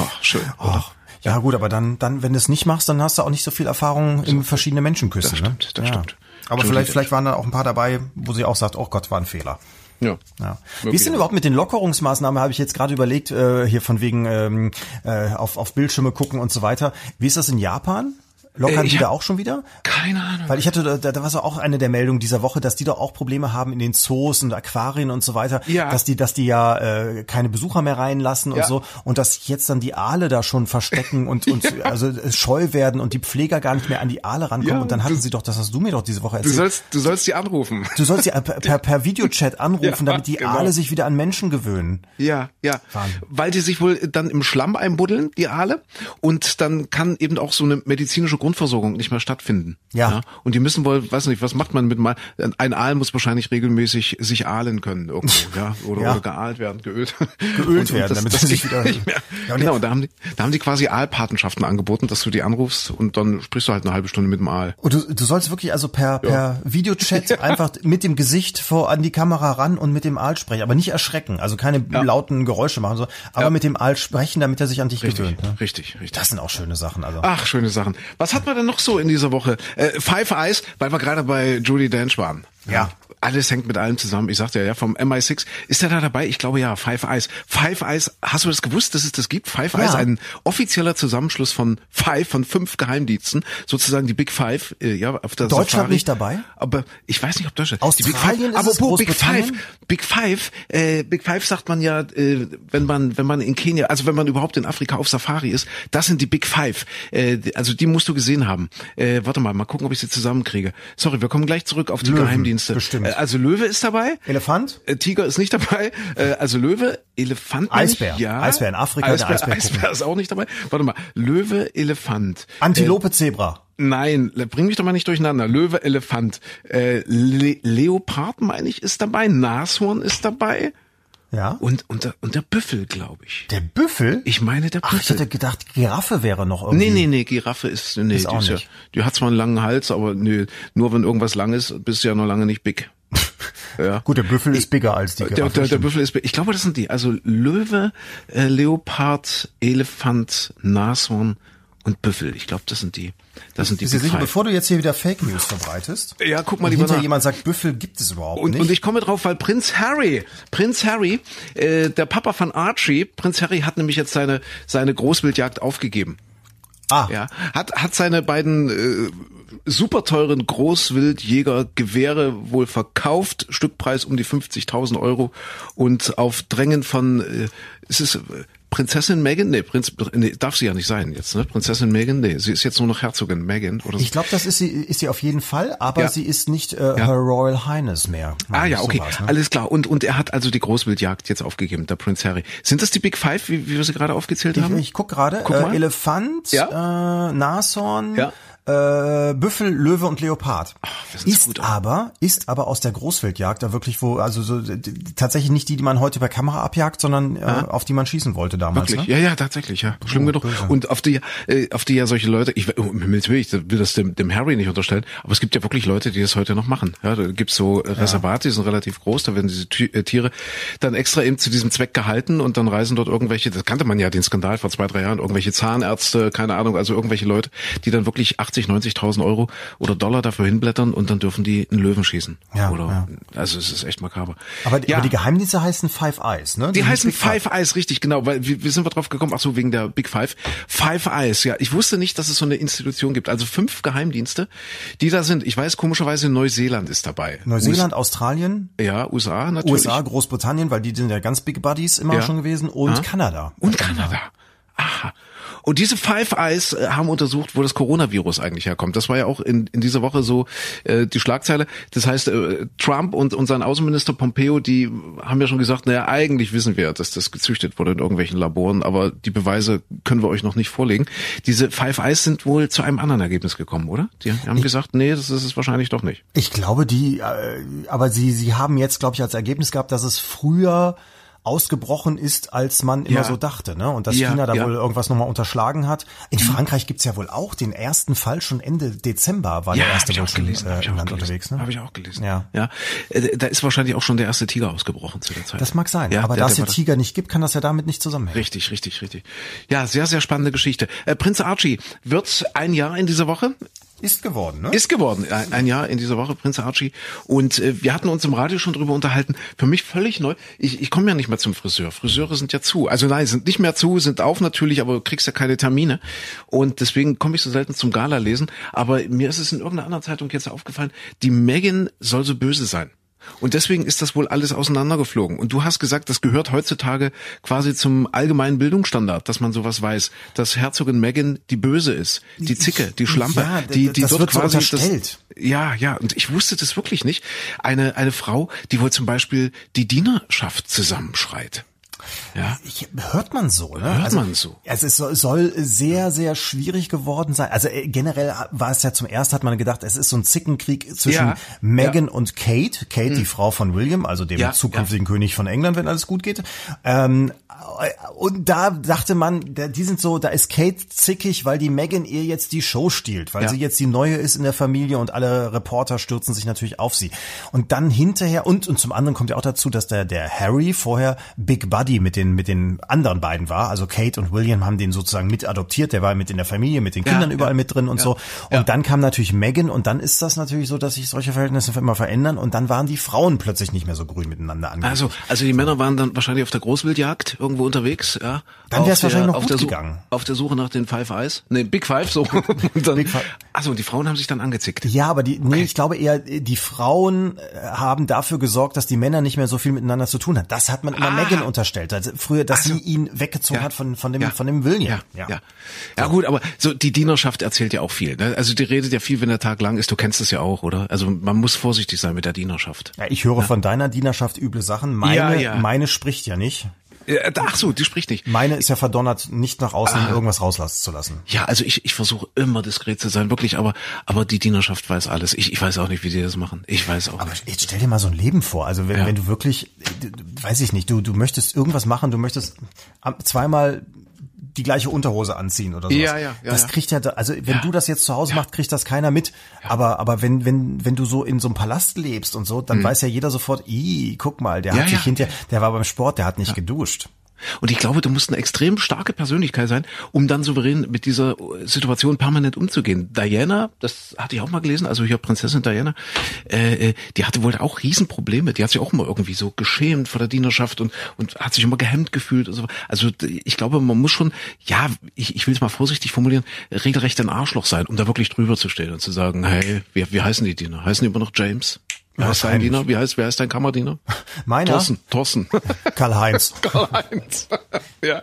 [SPEAKER 2] Oh, schön?
[SPEAKER 3] Ach, ja gut, aber dann, dann, wenn du es nicht machst, dann hast du auch nicht so viel Erfahrung in verschiedene Menschen küssen.
[SPEAKER 2] Das stimmt,
[SPEAKER 3] ne?
[SPEAKER 2] das
[SPEAKER 3] ja.
[SPEAKER 2] stimmt.
[SPEAKER 3] Aber vielleicht, vielleicht waren da auch ein paar dabei, wo sie auch sagt, oh Gott, war ein Fehler.
[SPEAKER 2] Ja.
[SPEAKER 3] Ja. Wie ist denn überhaupt mit den Lockerungsmaßnahmen? Habe ich jetzt gerade überlegt, äh, hier von wegen ähm, äh, auf, auf Bildschirme gucken und so weiter. Wie ist das in Japan? Lockern
[SPEAKER 2] Äh,
[SPEAKER 3] die da auch schon wieder?
[SPEAKER 2] Keine Ahnung.
[SPEAKER 3] Weil ich hatte, da, da war so auch eine der Meldungen dieser Woche, dass die doch auch Probleme haben in den Zoos und Aquarien und so weiter,
[SPEAKER 2] Ja.
[SPEAKER 3] dass die, dass die ja äh, keine Besucher mehr reinlassen und
[SPEAKER 2] Ja.
[SPEAKER 3] so und dass jetzt dann die Aale da schon verstecken und, und also äh, scheu werden und die Pfleger gar nicht mehr an die Aale rankommen
[SPEAKER 2] Ja,
[SPEAKER 3] und dann hatten sie doch, das hast du mir doch diese Woche
[SPEAKER 2] Du
[SPEAKER 3] erzählt.
[SPEAKER 2] sollst, du sollst die anrufen.
[SPEAKER 3] Du sollst sie per, per, Videochat anrufen,
[SPEAKER 2] Ja,
[SPEAKER 3] damit die
[SPEAKER 2] genau.
[SPEAKER 3] Aale sich wieder an Menschen gewöhnen.
[SPEAKER 2] Ja, ja.
[SPEAKER 3] Wahnsinn.
[SPEAKER 2] Weil die sich wohl dann im Schlamm einbuddeln, die Aale. Und dann kann eben auch so eine medizinische Grundversorgung nicht mehr stattfinden.
[SPEAKER 3] Ja.
[SPEAKER 2] Und die müssen wohl, weiß nicht, was macht man mit mal? Ein Aal muss wahrscheinlich regelmäßig sich ahlen können irgendwo, ja. Oder,
[SPEAKER 3] Ja.
[SPEAKER 2] oder geahlt werden, geölt.
[SPEAKER 3] Geölt werden, damit
[SPEAKER 2] das
[SPEAKER 3] sie sich wieder-
[SPEAKER 2] nicht mehr.
[SPEAKER 3] Ja, und
[SPEAKER 2] genau,
[SPEAKER 3] ja-
[SPEAKER 2] und da haben die, da haben die quasi Aalpatenschaften angeboten, dass du die anrufst und dann sprichst du halt eine halbe Stunde mit dem Aal.
[SPEAKER 3] Und du, du sollst wirklich also per, per Videochat einfach mit dem Gesicht vor an die Kamera ran und mit dem Aal sprechen, aber nicht erschrecken, also keine lauten Geräusche machen, so, aber
[SPEAKER 2] Ja.
[SPEAKER 3] mit dem Aal sprechen, damit er sich an dich
[SPEAKER 2] Richtig,
[SPEAKER 3] gewöhnt. Ne?
[SPEAKER 2] richtig, richtig.
[SPEAKER 3] Das sind auch schöne Sachen. Also
[SPEAKER 2] Ach, schöne Sachen. Was hat man denn noch so in dieser Woche? Äh, Five Eyes, weil wir gerade bei Judy Dench waren.
[SPEAKER 3] Ja.
[SPEAKER 2] Alles hängt mit allem zusammen. Ich sagte ja, ja, vom MI6. Ist er da dabei? Ich glaube ja, Five Eyes. Five Eyes, hast du das gewusst, dass es das gibt? Five
[SPEAKER 3] Ja.
[SPEAKER 2] Eyes, ein offizieller Zusammenschluss von Five, von fünf Geheimdiensten. Sozusagen die Big Five, äh, ja, auf der
[SPEAKER 3] Deutschland
[SPEAKER 2] Safari.
[SPEAKER 3] nicht dabei?
[SPEAKER 2] Aber ich weiß nicht, ob Deutschland.
[SPEAKER 3] Australien ist es,
[SPEAKER 2] Apropos Big Five. Big Five, äh, Big Five sagt man ja, äh, wenn man wenn man in Kenia, also wenn man überhaupt in Afrika auf Safari ist, das sind die Big Five. Äh, also die musst du gesehen haben. Äh, warte mal, mal gucken, ob ich sie zusammenkriege. Sorry, wir kommen gleich zurück auf die
[SPEAKER 3] Löwen,
[SPEAKER 2] Geheimdienste.
[SPEAKER 3] bestimmt.
[SPEAKER 2] Äh, also Löwe ist dabei.
[SPEAKER 3] Elefant?
[SPEAKER 2] Äh, Tiger ist nicht dabei. Äh, also Löwe, Elefant.
[SPEAKER 3] Eisbär.
[SPEAKER 2] Ja.
[SPEAKER 3] Eisbär in Afrika, der
[SPEAKER 2] Eisbär,
[SPEAKER 3] Eisbär.
[SPEAKER 2] Eisbär ist auch nicht dabei. Warte mal. Löwe, Elefant.
[SPEAKER 3] Antilope, Zebra.
[SPEAKER 2] Nein, bring mich doch mal nicht durcheinander. Löwe, Elefant, äh, Le Leopard, meine ich, ist dabei. Nashorn ist dabei.
[SPEAKER 3] Ja.
[SPEAKER 2] Und, und, der, und der Büffel, glaube ich.
[SPEAKER 3] Der Büffel?
[SPEAKER 2] Ich meine, der
[SPEAKER 3] Ach, ich
[SPEAKER 2] Büffel.
[SPEAKER 3] hätte gedacht, Giraffe wäre noch irgendwie.
[SPEAKER 2] Nee, nee, nee, Giraffe ist, nee,
[SPEAKER 3] Ist
[SPEAKER 2] die,
[SPEAKER 3] auch
[SPEAKER 2] ist ja,
[SPEAKER 3] nicht.
[SPEAKER 2] die hat zwar einen langen Hals, aber nee, nur wenn irgendwas lang ist, bist du ja noch lange nicht big. ja.
[SPEAKER 3] Gut, der Büffel ist bigger als die
[SPEAKER 2] Der,
[SPEAKER 3] Giraffe.
[SPEAKER 2] der, der
[SPEAKER 3] stimmt.
[SPEAKER 2] Büffel ist, ich glaube, das sind die. Also Löwe, äh, Leopard, Elefant, Nashorn und Büffel. Ich glaube, das sind die. Das sind die
[SPEAKER 3] sicher, bevor du jetzt hier wieder Fake News verbreitest?
[SPEAKER 2] Ja, guck mal
[SPEAKER 3] hinterher
[SPEAKER 2] nach.
[SPEAKER 3] jemand sagt, Büffel gibt es überhaupt
[SPEAKER 2] Und,
[SPEAKER 3] nicht.
[SPEAKER 2] und ich komme drauf, weil Prinz Harry, Prinz Harry, äh, der Papa von Archie, Prinz Harry hat nämlich jetzt seine seine Großwildjagd aufgegeben.
[SPEAKER 3] ah,
[SPEAKER 2] Ja, hat hat seine beiden äh, super teuren Großwildjäger-Gewehre wohl verkauft, Stückpreis um die 50.000 Euro und auf Drängen von, äh, ist es äh, Prinzessin Megan? Nee, Prinz, nee, darf sie ja nicht sein jetzt, ne? Prinzessin Megan? Nee, sie ist jetzt nur noch Herzogin Megan oder so.
[SPEAKER 3] Ich glaube, das ist sie, ist sie auf jeden Fall, aber
[SPEAKER 2] Ja.
[SPEAKER 3] sie ist nicht äh, Her Royal Highness mehr.
[SPEAKER 2] Ah ja, okay,
[SPEAKER 3] Sowas, ne?
[SPEAKER 2] alles klar. Und und er hat also die Großwildjagd jetzt aufgegeben, der Prinz Harry. Sind das die Big Five, wie, wie wir sie gerade aufgezählt haben?
[SPEAKER 3] Ich, ich guck gerade,
[SPEAKER 2] Guck mal.
[SPEAKER 3] äh, Elefant,
[SPEAKER 2] Ja.
[SPEAKER 3] äh, Nashorn,
[SPEAKER 2] Ja.
[SPEAKER 3] Äh, Büffel, Löwe und Leopard.
[SPEAKER 2] sind's
[SPEAKER 3] ist
[SPEAKER 2] gut.
[SPEAKER 3] aber, ist aber aus der Großwildjagd da wirklich wo, also so, tatsächlich nicht die, die man heute per Kamera abjagt, sondern äh, auf die man schießen wollte damals.
[SPEAKER 2] Wirklich?
[SPEAKER 3] Ne?
[SPEAKER 2] Ja, ja, tatsächlich, ja. Schlimm genug.
[SPEAKER 3] böse.
[SPEAKER 2] Und auf die, äh, auf die ja solche Leute, ich, um Himmels Willen, ich will das dem, dem Harry nicht unterstellen, aber es gibt ja wirklich Leute, die das heute noch machen. Ja, da gibt's so äh, Reservate, die sind relativ groß, da werden diese äh, Tiere dann extra eben zu diesem Zweck gehalten und dann reisen dort irgendwelche, das kannte man ja, den Skandal vor zwei, drei Jahren, irgendwelche Zahnärzte, keine Ahnung, also irgendwelche Leute, die dann wirklich 80, 90.000 Euro oder Dollar dafür hinblättern und dann dürfen die einen Löwen schießen.
[SPEAKER 3] Ja,
[SPEAKER 2] oder,
[SPEAKER 3] ja.
[SPEAKER 2] also es ist echt makaber.
[SPEAKER 3] Aber, die-
[SPEAKER 2] ja.
[SPEAKER 3] aber die Geheimdienste heißen Five Eyes, ne?
[SPEAKER 2] Die
[SPEAKER 3] sind
[SPEAKER 2] heißen
[SPEAKER 3] Five.
[SPEAKER 2] Five Eyes, richtig, genau, weil wie, wie sind wir drauf gekommen? Ach so, wegen der Big Five. Five Eyes, ja. Ich wusste nicht, dass es so eine Institution gibt. Also fünf Geheimdienste, die da sind. Ich weiß, komischerweise Neuseeland ist dabei.
[SPEAKER 3] Neuseeland, Australien,
[SPEAKER 2] US ja, USA natürlich.
[SPEAKER 3] USA, Großbritannien, weil die sind ja ganz Big Buddies immer
[SPEAKER 2] Ja.
[SPEAKER 3] schon gewesen und Kanada.
[SPEAKER 2] Und Kanada. Aha. Und diese Five Eyes äh, haben untersucht, wo das Coronavirus eigentlich herkommt. Das war ja auch in, in dieser Woche so äh, die Schlagzeile. Das heißt, äh, Trump und, und sein Außenminister Pompeo, die haben ja schon gesagt, naja, eigentlich wissen wir, dass das gezüchtet wurde in irgendwelchen Laboren, aber die Beweise können wir euch noch nicht vorlegen. Diese Five Eyes sind wohl zu einem anderen Ergebnis gekommen, oder? Die haben ich, gesagt, nee, das ist es wahrscheinlich doch nicht.
[SPEAKER 3] Ich glaube, die, äh, aber sie, sie haben jetzt, glaube ich, als Ergebnis gehabt, dass es früher ausgebrochen ist, als man immer ja. so dachte. Ne? Und dass ja, China da ja. wohl irgendwas nochmal unterschlagen hat. In mhm. Frankreich gibt's ja wohl auch den ersten Fall, schon Ende Dezember war der erste wohl schon äh, im Land unterwegs. Ne?
[SPEAKER 2] Habe ich auch gelesen. Ja. ja. Äh, da ist wahrscheinlich auch schon der erste Tiger ausgebrochen zu der Zeit.
[SPEAKER 3] Das mag sein, aber da es den Tiger nicht gibt, kann das ja damit nicht zusammenhängen.
[SPEAKER 2] Richtig, richtig, richtig. Ja, sehr, sehr spannende Geschichte. Äh, Prinz Archie wird ein Jahr in dieser Woche.
[SPEAKER 3] Ist geworden, ne?
[SPEAKER 2] Ist geworden, ein Jahr in dieser Woche, Prinz Archie. Und äh, wir hatten uns im Radio schon drüber unterhalten. Für mich völlig neu. Ich, ich komme ja nicht mehr zum Friseur. Friseure sind ja zu. Also nein, sind nicht mehr zu, sind auf natürlich, aber du kriegst ja keine Termine. Und deswegen komme ich so selten zum Gala lesen. Aber mir ist es in irgendeiner anderen Zeitung jetzt aufgefallen, die Megan soll so böse sein. Und deswegen ist das wohl alles auseinandergeflogen. Und du hast gesagt, das gehört heutzutage quasi zum allgemeinen Bildungsstandard, dass man sowas weiß, dass Herzogin Meghan die Böse ist, die Zicke, die Schlampe, ja, die, die dort
[SPEAKER 3] wird
[SPEAKER 2] quasi
[SPEAKER 3] so das,
[SPEAKER 2] ja, ja. Und ich wusste das wirklich nicht. Eine eine Frau, die wohl zum Beispiel die Dienerschaft zusammenschreit.
[SPEAKER 3] Ja. Ich, hört man so, ne?
[SPEAKER 2] Hört also, man so.
[SPEAKER 3] Also es soll, soll sehr, sehr schwierig geworden sein. Also äh, generell war es ja zum ersten, hat man gedacht, es ist so ein Zickenkrieg zwischen ja. Meghan ja. und Kate. Kate, hm. die Frau von William, also dem ja, zukünftigen König von England, wenn alles gut geht. Ähm, und da dachte man, die sind so, da ist Kate zickig, weil die Meghan ihr jetzt die Show stiehlt, weil sie jetzt die Neue ist in der Familie und alle Reporter stürzen sich natürlich auf sie. Und dann hinterher, und, und zum anderen kommt ja auch dazu, dass der, der Harry vorher Big Buddy mit den, mit den anderen beiden war. Also Kate und William haben den sozusagen mit adoptiert. Der war mit in der Familie, mit den Kindern ja, überall ja. mit drin und ja, so. Und dann kam natürlich Megan und dann ist das natürlich so, dass sich solche Verhältnisse immer verändern und dann waren die Frauen plötzlich nicht mehr so grün miteinander
[SPEAKER 2] angelegt. Also, also die Männer waren dann wahrscheinlich auf der Großwildjagd irgendwo unterwegs, ja.
[SPEAKER 3] Dann wäre es wahrscheinlich noch gut gegangen.
[SPEAKER 2] Auf der Suche nach den Five Eyes. Nee, Big Five, so. und dann, Big Five. Also, die Frauen haben sich dann angezickt.
[SPEAKER 3] Ja, aber die, nee, ich glaube eher, die Frauen äh, haben dafür gesorgt, dass die Männer nicht mehr so viel miteinander zu tun haben. Das hat man immer ah. Megan unterstellt. Also früher, dass also, sie ihn weggezogen ja. hat von, von dem, ja. von dem William.
[SPEAKER 2] Ja, ja. ja. ja gut, aber so die Dienerschaft erzählt ja auch viel. Ne? Also die redet ja viel, wenn der Tag lang ist. Du kennst es ja auch, oder? Also man muss vorsichtig sein mit der Dienerschaft.
[SPEAKER 3] Ja, ich höre von deiner Dienerschaft üble Sachen. Meine, meine spricht ja nicht.
[SPEAKER 2] Ach so, die spricht nicht.
[SPEAKER 3] Meine ist ja verdonnert, nicht nach außen ah. irgendwas rauslassen zu lassen.
[SPEAKER 2] Ja, also ich, ich versuche immer diskret zu sein, wirklich, aber, aber die Dienerschaft weiß alles. Ich, ich weiß auch nicht, wie die das machen. Ich weiß auch
[SPEAKER 3] aber
[SPEAKER 2] nicht.
[SPEAKER 3] Jetzt stell dir mal so ein Leben vor. Also wenn, ja. wenn du wirklich, weiß ich nicht, du, du möchtest irgendwas machen, du möchtest zweimal die gleiche Unterhose anziehen oder so.
[SPEAKER 2] Ja, ja,
[SPEAKER 3] ja. Das kriegt ja, also wenn ja. du das jetzt zu Hause ja. machst, kriegt das keiner mit. Aber, aber wenn, wenn, wenn du so in so einem Palast lebst und so, dann mhm. weiß ja jeder sofort, i, guck mal, der hat sich hinterher, der war beim Sport, der hat nicht geduscht.
[SPEAKER 2] Und ich glaube, du musst eine extrem starke Persönlichkeit sein, um dann souverän mit dieser Situation permanent umzugehen. Diana, das hatte ich auch mal gelesen, also hier Prinzessin Diana, äh, äh, die hatte wohl auch Riesenprobleme. Die hat sich auch immer irgendwie so geschämt vor der Dienerschaft und, und hat sich immer gehemmt gefühlt. Und so. Also ich glaube, man muss schon, ja, ich, ich will es mal vorsichtig formulieren, regelrecht ein Arschloch sein, um da wirklich drüber zu stehen und zu sagen, hey, wie, wie heißen die Diener? Heißen die immer noch James? Wie heißt dein Diener? Wie heißt, wer heißt dein Kammerdiener?
[SPEAKER 3] Meiner?
[SPEAKER 2] Thorsten. Thorsten.
[SPEAKER 3] Karl-Heinz.
[SPEAKER 2] Karl-Heinz. ja.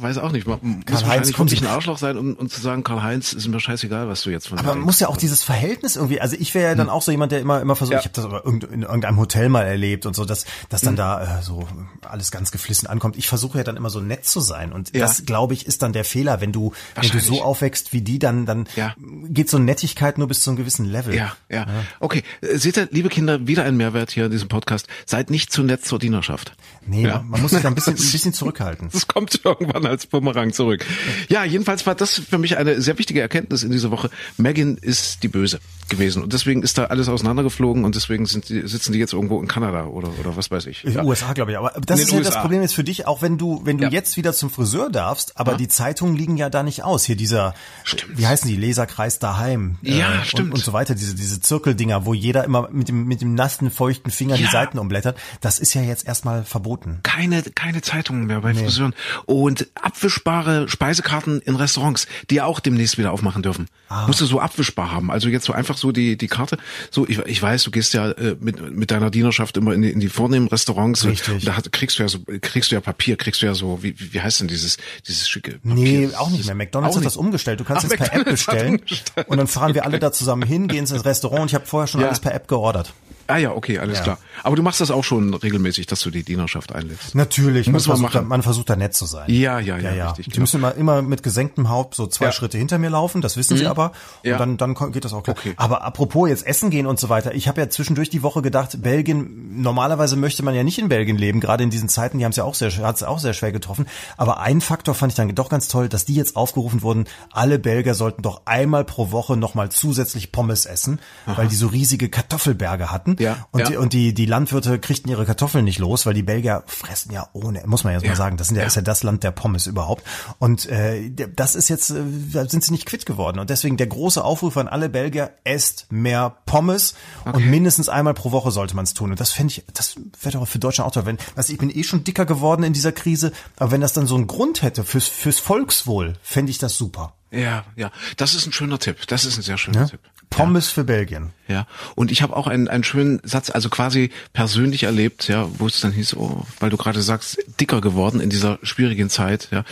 [SPEAKER 2] Weiß auch nicht. Man
[SPEAKER 3] Karl-Heinz
[SPEAKER 2] kommt sich ein Arschloch sein, um, um zu sagen, Karl-Heinz ist mir scheißegal, was du jetzt von
[SPEAKER 3] Aber man muss ja auch dieses Verhältnis irgendwie, also ich wäre ja dann hm. auch so jemand, der immer, immer versucht, ja. ich habe das aber in irgendeinem Hotel mal erlebt und so, dass, dass dann hm. da äh, so alles ganz geflissen ankommt. Ich versuche ja dann immer so nett zu sein und ja. das, glaube ich, ist dann der Fehler, wenn du, wenn du so aufwächst wie die, dann, dann ja. geht so Nettigkeit nur bis zu einem gewissen Level.
[SPEAKER 2] Ja, ja. ja. Okay, seht ihr, liebe Kinder, wieder ein Mehrwert hier in diesem Podcast. Seid nicht zu nett zur Dienerschaft.
[SPEAKER 3] Nee, ja. man muss sich da ein bisschen, ein bisschen zurückhalten.
[SPEAKER 2] Das kommt irgendwann als Bumerang zurück. Ja, jedenfalls war das für mich eine sehr wichtige Erkenntnis in dieser Woche. Megan ist die Böse gewesen und deswegen ist da alles auseinandergeflogen und deswegen sind die, sitzen die jetzt irgendwo in Kanada oder oder was weiß ich.
[SPEAKER 3] In den USA glaube ich, aber das ist ja USA. das Problem jetzt für dich, auch wenn du wenn du ja. jetzt wieder zum Friseur darfst, aber ja. die Zeitungen liegen ja da nicht aus. Hier dieser stimmt. wie heißen die Leserkreis daheim
[SPEAKER 2] ja,
[SPEAKER 3] äh,
[SPEAKER 2] stimmt.
[SPEAKER 3] Und, und so weiter, diese diese Zirkeldinger, wo jeder immer mit dem mit dem nassen feuchten Finger ja. die Seiten umblättert. Das ist ja jetzt erstmal verboten.
[SPEAKER 2] Keine keine Zeitungen mehr bei nee. Friseuren und abwischbare Speisekarten in Restaurants, die ja auch demnächst wieder aufmachen dürfen.
[SPEAKER 3] Ah.
[SPEAKER 2] Musst du so abwischbar haben. Also jetzt so einfach so die die Karte. So ich, ich weiß, du gehst ja äh, mit mit deiner Dienerschaft immer in die, in die vornehmen Restaurants.
[SPEAKER 3] Richtig.
[SPEAKER 2] Und da hat, kriegst du ja so kriegst du ja Papier, kriegst du ja so wie wie heißt denn dieses dieses schicke Papier?
[SPEAKER 3] Nee, auch nicht mehr. McDonalds
[SPEAKER 2] Auch
[SPEAKER 3] hat
[SPEAKER 2] nicht.
[SPEAKER 3] das umgestellt. Du kannst
[SPEAKER 2] Ach,
[SPEAKER 3] jetzt per App
[SPEAKER 2] McDonald's
[SPEAKER 3] bestellen und dann fahren wir alle da zusammen hin, gehen ins Restaurant und ich habe vorher schon
[SPEAKER 2] Ja.
[SPEAKER 3] alles per App geordert.
[SPEAKER 2] Ah ja, okay, alles
[SPEAKER 3] Ja.
[SPEAKER 2] klar. Aber du machst das auch schon regelmäßig, dass du die Dienerschaft einlädst.
[SPEAKER 3] Natürlich, man
[SPEAKER 2] Muss man
[SPEAKER 3] versucht, da,
[SPEAKER 2] machen.
[SPEAKER 3] man versucht da nett zu sein.
[SPEAKER 2] Ja, ja, ja,
[SPEAKER 3] ja,
[SPEAKER 2] richtig,
[SPEAKER 3] Die
[SPEAKER 2] genau.
[SPEAKER 3] müssen immer, immer mit gesenktem Haupt so zwei
[SPEAKER 2] Ja.
[SPEAKER 3] Schritte hinter mir laufen, das wissen sie aber. Und
[SPEAKER 2] Ja.
[SPEAKER 3] dann, dann geht das auch klar.
[SPEAKER 2] Okay.
[SPEAKER 3] Aber apropos jetzt essen gehen und so weiter. Ich habe ja zwischendurch die Woche gedacht, Belgien, normalerweise möchte man ja nicht in Belgien leben, gerade in diesen Zeiten, die haben es ja auch sehr, hat es auch sehr schwer getroffen. Aber ein Faktor fand ich dann doch ganz toll, dass die jetzt aufgerufen wurden, alle Belgier sollten doch einmal pro Woche nochmal zusätzlich Pommes essen, weil die so riesige Kartoffelberge hatten.
[SPEAKER 2] Ja,
[SPEAKER 3] und
[SPEAKER 2] ja.
[SPEAKER 3] Die, und die, die Landwirte kriegten ihre Kartoffeln nicht los, weil die Belgier fressen ja ohne, muss man jetzt mal
[SPEAKER 2] Ja.
[SPEAKER 3] sagen, das sind ja, ist ja das Land der Pommes überhaupt. Und äh, das ist jetzt, äh, da sind sie nicht quitt geworden. Und deswegen der große Aufruf an alle Belgier, esst mehr Pommes und mindestens einmal pro Woche sollte man es tun. Und das fände ich, das wäre doch für Deutschland auch toll. Wenn, du, ich bin eh schon dicker geworden in dieser Krise, aber wenn das dann so einen Grund hätte fürs, fürs Volkswohl, fände ich das super.
[SPEAKER 2] Ja, ja. Das ist ein schöner Tipp. Das ist ein sehr schöner
[SPEAKER 3] Ja?
[SPEAKER 2] Tipp.
[SPEAKER 3] Pommes für Belgien.
[SPEAKER 2] Ja, und ich habe auch einen, einen schönen Satz, also quasi persönlich erlebt, ja, wo es dann hieß, oh, weil du gerade sagst, dicker geworden in dieser schwierigen Zeit, ja,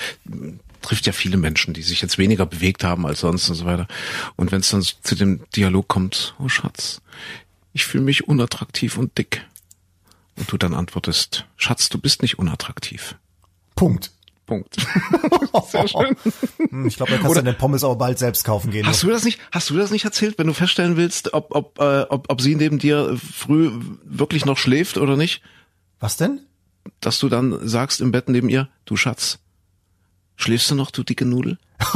[SPEAKER 2] trifft ja viele Menschen, die sich jetzt weniger bewegt haben als sonst und so weiter. Und wenn es dann zu dem Dialog kommt, oh Schatz, ich fühle mich unattraktiv und dick. Und du dann antwortest, Schatz, du bist nicht unattraktiv.
[SPEAKER 3] Punkt.
[SPEAKER 2] Punkt. Sehr schön.
[SPEAKER 3] Hm, Ich glaube, da kannst du den Pommes auch bald selbst kaufen gehen.
[SPEAKER 2] Hast du das nicht, hast du das nicht erzählt, wenn du feststellen willst, ob, ob, äh, ob, ob sie neben dir früh wirklich noch schläft oder nicht?
[SPEAKER 3] Was denn?
[SPEAKER 2] Dass du dann sagst im Bett neben ihr, du Schatz, schläfst du noch, du dicke Nudel?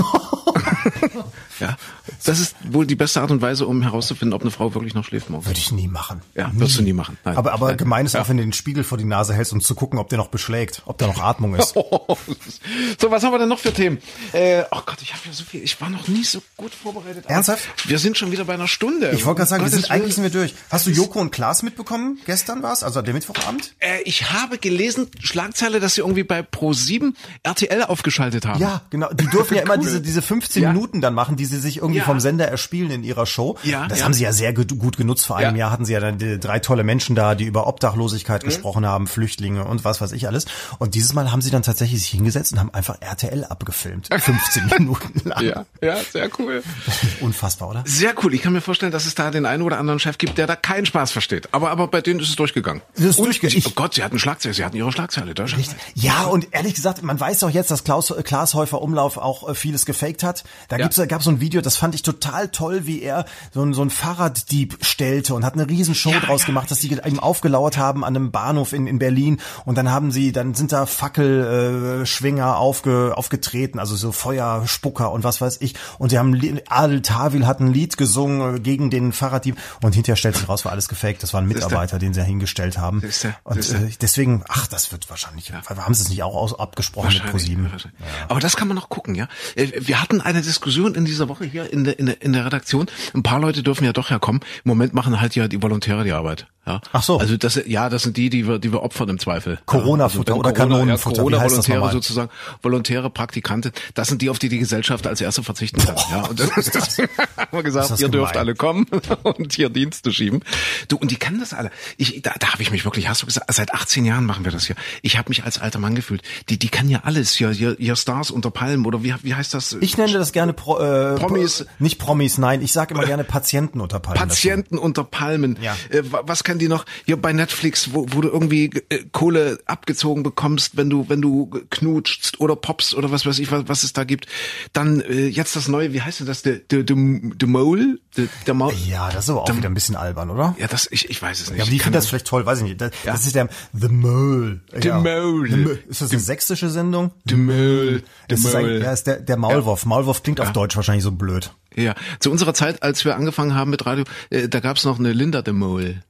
[SPEAKER 2] ja, das ist wohl die beste Art und Weise, um herauszufinden, ob eine Frau wirklich noch schläft morgens.
[SPEAKER 3] Würde ich nie machen.
[SPEAKER 2] Ja, wirst du nie machen. Nein.
[SPEAKER 3] Aber, aber
[SPEAKER 2] Nein.
[SPEAKER 3] gemein ist
[SPEAKER 2] Ja.
[SPEAKER 3] auch, wenn du den Spiegel vor die Nase hältst, um zu gucken, ob der noch beschlägt, ob da noch Atmung ist.
[SPEAKER 2] so, was haben wir denn noch für Themen? Äh, oh Gott, ich habe ja so viel. Ich war noch nie so gut vorbereitet.
[SPEAKER 3] Ernsthaft?
[SPEAKER 2] Wir sind schon wieder bei einer Stunde.
[SPEAKER 3] Ich wollte gerade sagen, wir sind, eigentlich sind wir durch. Hast du Joko und Klaas mitbekommen? Gestern war's, also der Mittwochabend?
[SPEAKER 2] Äh, ich habe gelesen, Schlagzeile, dass sie irgendwie bei Pro7 RTL aufgeschaltet haben.
[SPEAKER 3] Ja, genau. Die dürfen ja immer
[SPEAKER 2] Cool.
[SPEAKER 3] diese, diese 15
[SPEAKER 2] Ja.
[SPEAKER 3] Minuten dann machen, die sie sich irgendwie
[SPEAKER 2] Ja.
[SPEAKER 3] vom Sender erspielen in ihrer Show.
[SPEAKER 2] Ja,
[SPEAKER 3] das
[SPEAKER 2] ja.
[SPEAKER 3] haben sie ja sehr gut, genutzt. Vor einem
[SPEAKER 2] Ja.
[SPEAKER 3] Jahr hatten sie ja dann die drei tolle Menschen da, die über Obdachlosigkeit
[SPEAKER 2] Mhm.
[SPEAKER 3] gesprochen haben, Flüchtlinge und was weiß ich alles. Und dieses Mal haben sie dann tatsächlich sich hingesetzt und haben einfach RTL abgefilmt. 15 Minuten lang.
[SPEAKER 2] ja, ja, sehr cool.
[SPEAKER 3] Unfassbar, oder?
[SPEAKER 2] Sehr cool. Ich kann mir vorstellen, dass es da den einen oder anderen Chef gibt, der da keinen Spaß versteht. Aber, aber bei denen ist es durchgegangen.
[SPEAKER 3] Das ist
[SPEAKER 2] Und
[SPEAKER 3] durchgegangen.
[SPEAKER 2] Oh Gott, sie hatten Schlagzeile, sie hatten ihre Schlagzeile. Da.
[SPEAKER 3] Ja, und ehrlich gesagt, man weiß doch jetzt, dass Klaus, Klaas Häufer Umlauf auch äh, vieles gefaked hat. Da
[SPEAKER 2] Ja.
[SPEAKER 3] gab so ein Video, das fand ich total toll, wie er so ein, so ein Fahrraddieb stellte und hat eine riesen Show
[SPEAKER 2] Ja,
[SPEAKER 3] draus
[SPEAKER 2] ja.
[SPEAKER 3] gemacht, dass die ihm aufgelauert haben an einem Bahnhof in, in Berlin und dann haben sie, dann sind da Fackelschwinger Schwinger aufge, aufgetreten, also so Feuerspucker und was weiß ich. Und sie haben Adel Tawil hat ein Lied gesungen äh, gegen den Fahrraddieb und hinterher stellt sich raus, war alles gefaked. Das war ein Mitarbeiter, den sie da hingestellt haben.
[SPEAKER 2] Siehste,
[SPEAKER 3] Und
[SPEAKER 2] siehste.
[SPEAKER 3] äh, deswegen, ach, das wird wahrscheinlich, haben sie es nicht auch aus, abgesprochen mit ProSieben?
[SPEAKER 2] wahrscheinlich. Aber das kann man noch gucken, ja. Äh, Wir hatten eine Diskussion in dieser Woche hier in der, in der, in der Redaktion. Ein paar Leute dürfen ja doch herkommen. Im Moment machen halt ja die Volontäre die Arbeit. Ja.
[SPEAKER 3] Ach so.
[SPEAKER 2] Also das, ja, das sind die, die wir, die wir opfern im Zweifel.
[SPEAKER 3] Corona-Futter
[SPEAKER 2] ja, also
[SPEAKER 3] oder
[SPEAKER 2] Corona,
[SPEAKER 3] Kanonenfutter,
[SPEAKER 2] Ja,
[SPEAKER 3] das
[SPEAKER 2] Corona-Volontäre sozusagen, volontäre Praktikanten. Das sind die, auf die die Gesellschaft als erste verzichten kann. Ja. Und das, das haben wir gesagt,
[SPEAKER 3] Ist das
[SPEAKER 2] ihr dürft
[SPEAKER 3] gemein.
[SPEAKER 2] alle kommen und hier Dienste schieben. Du, und die kennen das alle. Ich, da, da habe ich mich wirklich, hast du gesagt, seit 18 Jahren machen wir das hier. Ich habe mich als alter Mann gefühlt. Die, die kennen ja alles hier, hier, hier Stars unter Palmen oder wie, wie heißt das?
[SPEAKER 3] Ich nenne das gerne Pro, äh,
[SPEAKER 2] Promis.
[SPEAKER 3] Pro, nicht Promis, nein, ich sage immer gerne Patienten unter Palmen. dazu.
[SPEAKER 2] Patienten unter Palmen.
[SPEAKER 3] Ja.
[SPEAKER 2] Äh, wa- was kennen die noch? Hier bei Netflix, wo, wo du irgendwie äh, Kohle abgezogen bekommst, wenn du wenn du knutschst oder popst oder was weiß ich, was, was es da gibt. Dann äh, jetzt das neue, wie heißt denn das? Der der der der Mole, der, der Maul.
[SPEAKER 3] Ja, das ist aber auch wieder ein bisschen albern, oder?
[SPEAKER 2] Ja, das ich ich weiß es nicht.
[SPEAKER 3] Ja, aber die finden das vielleicht toll, weiß ich nicht. Das, das ist der The Mole.
[SPEAKER 2] The
[SPEAKER 3] ja.
[SPEAKER 2] Mole.
[SPEAKER 3] The Mole. Ist das eine sächsische Sendung?
[SPEAKER 2] Der Mole, der
[SPEAKER 3] Das ist, ein,
[SPEAKER 2] Mole.
[SPEAKER 3] ja, ist der, der Maulwurf. Maulwurf klingt auf Deutsch wahrscheinlich so blöd.
[SPEAKER 2] Ja, zu unserer Zeit, als wir angefangen haben mit Radio, äh, da gab's noch eine Linda de Mol.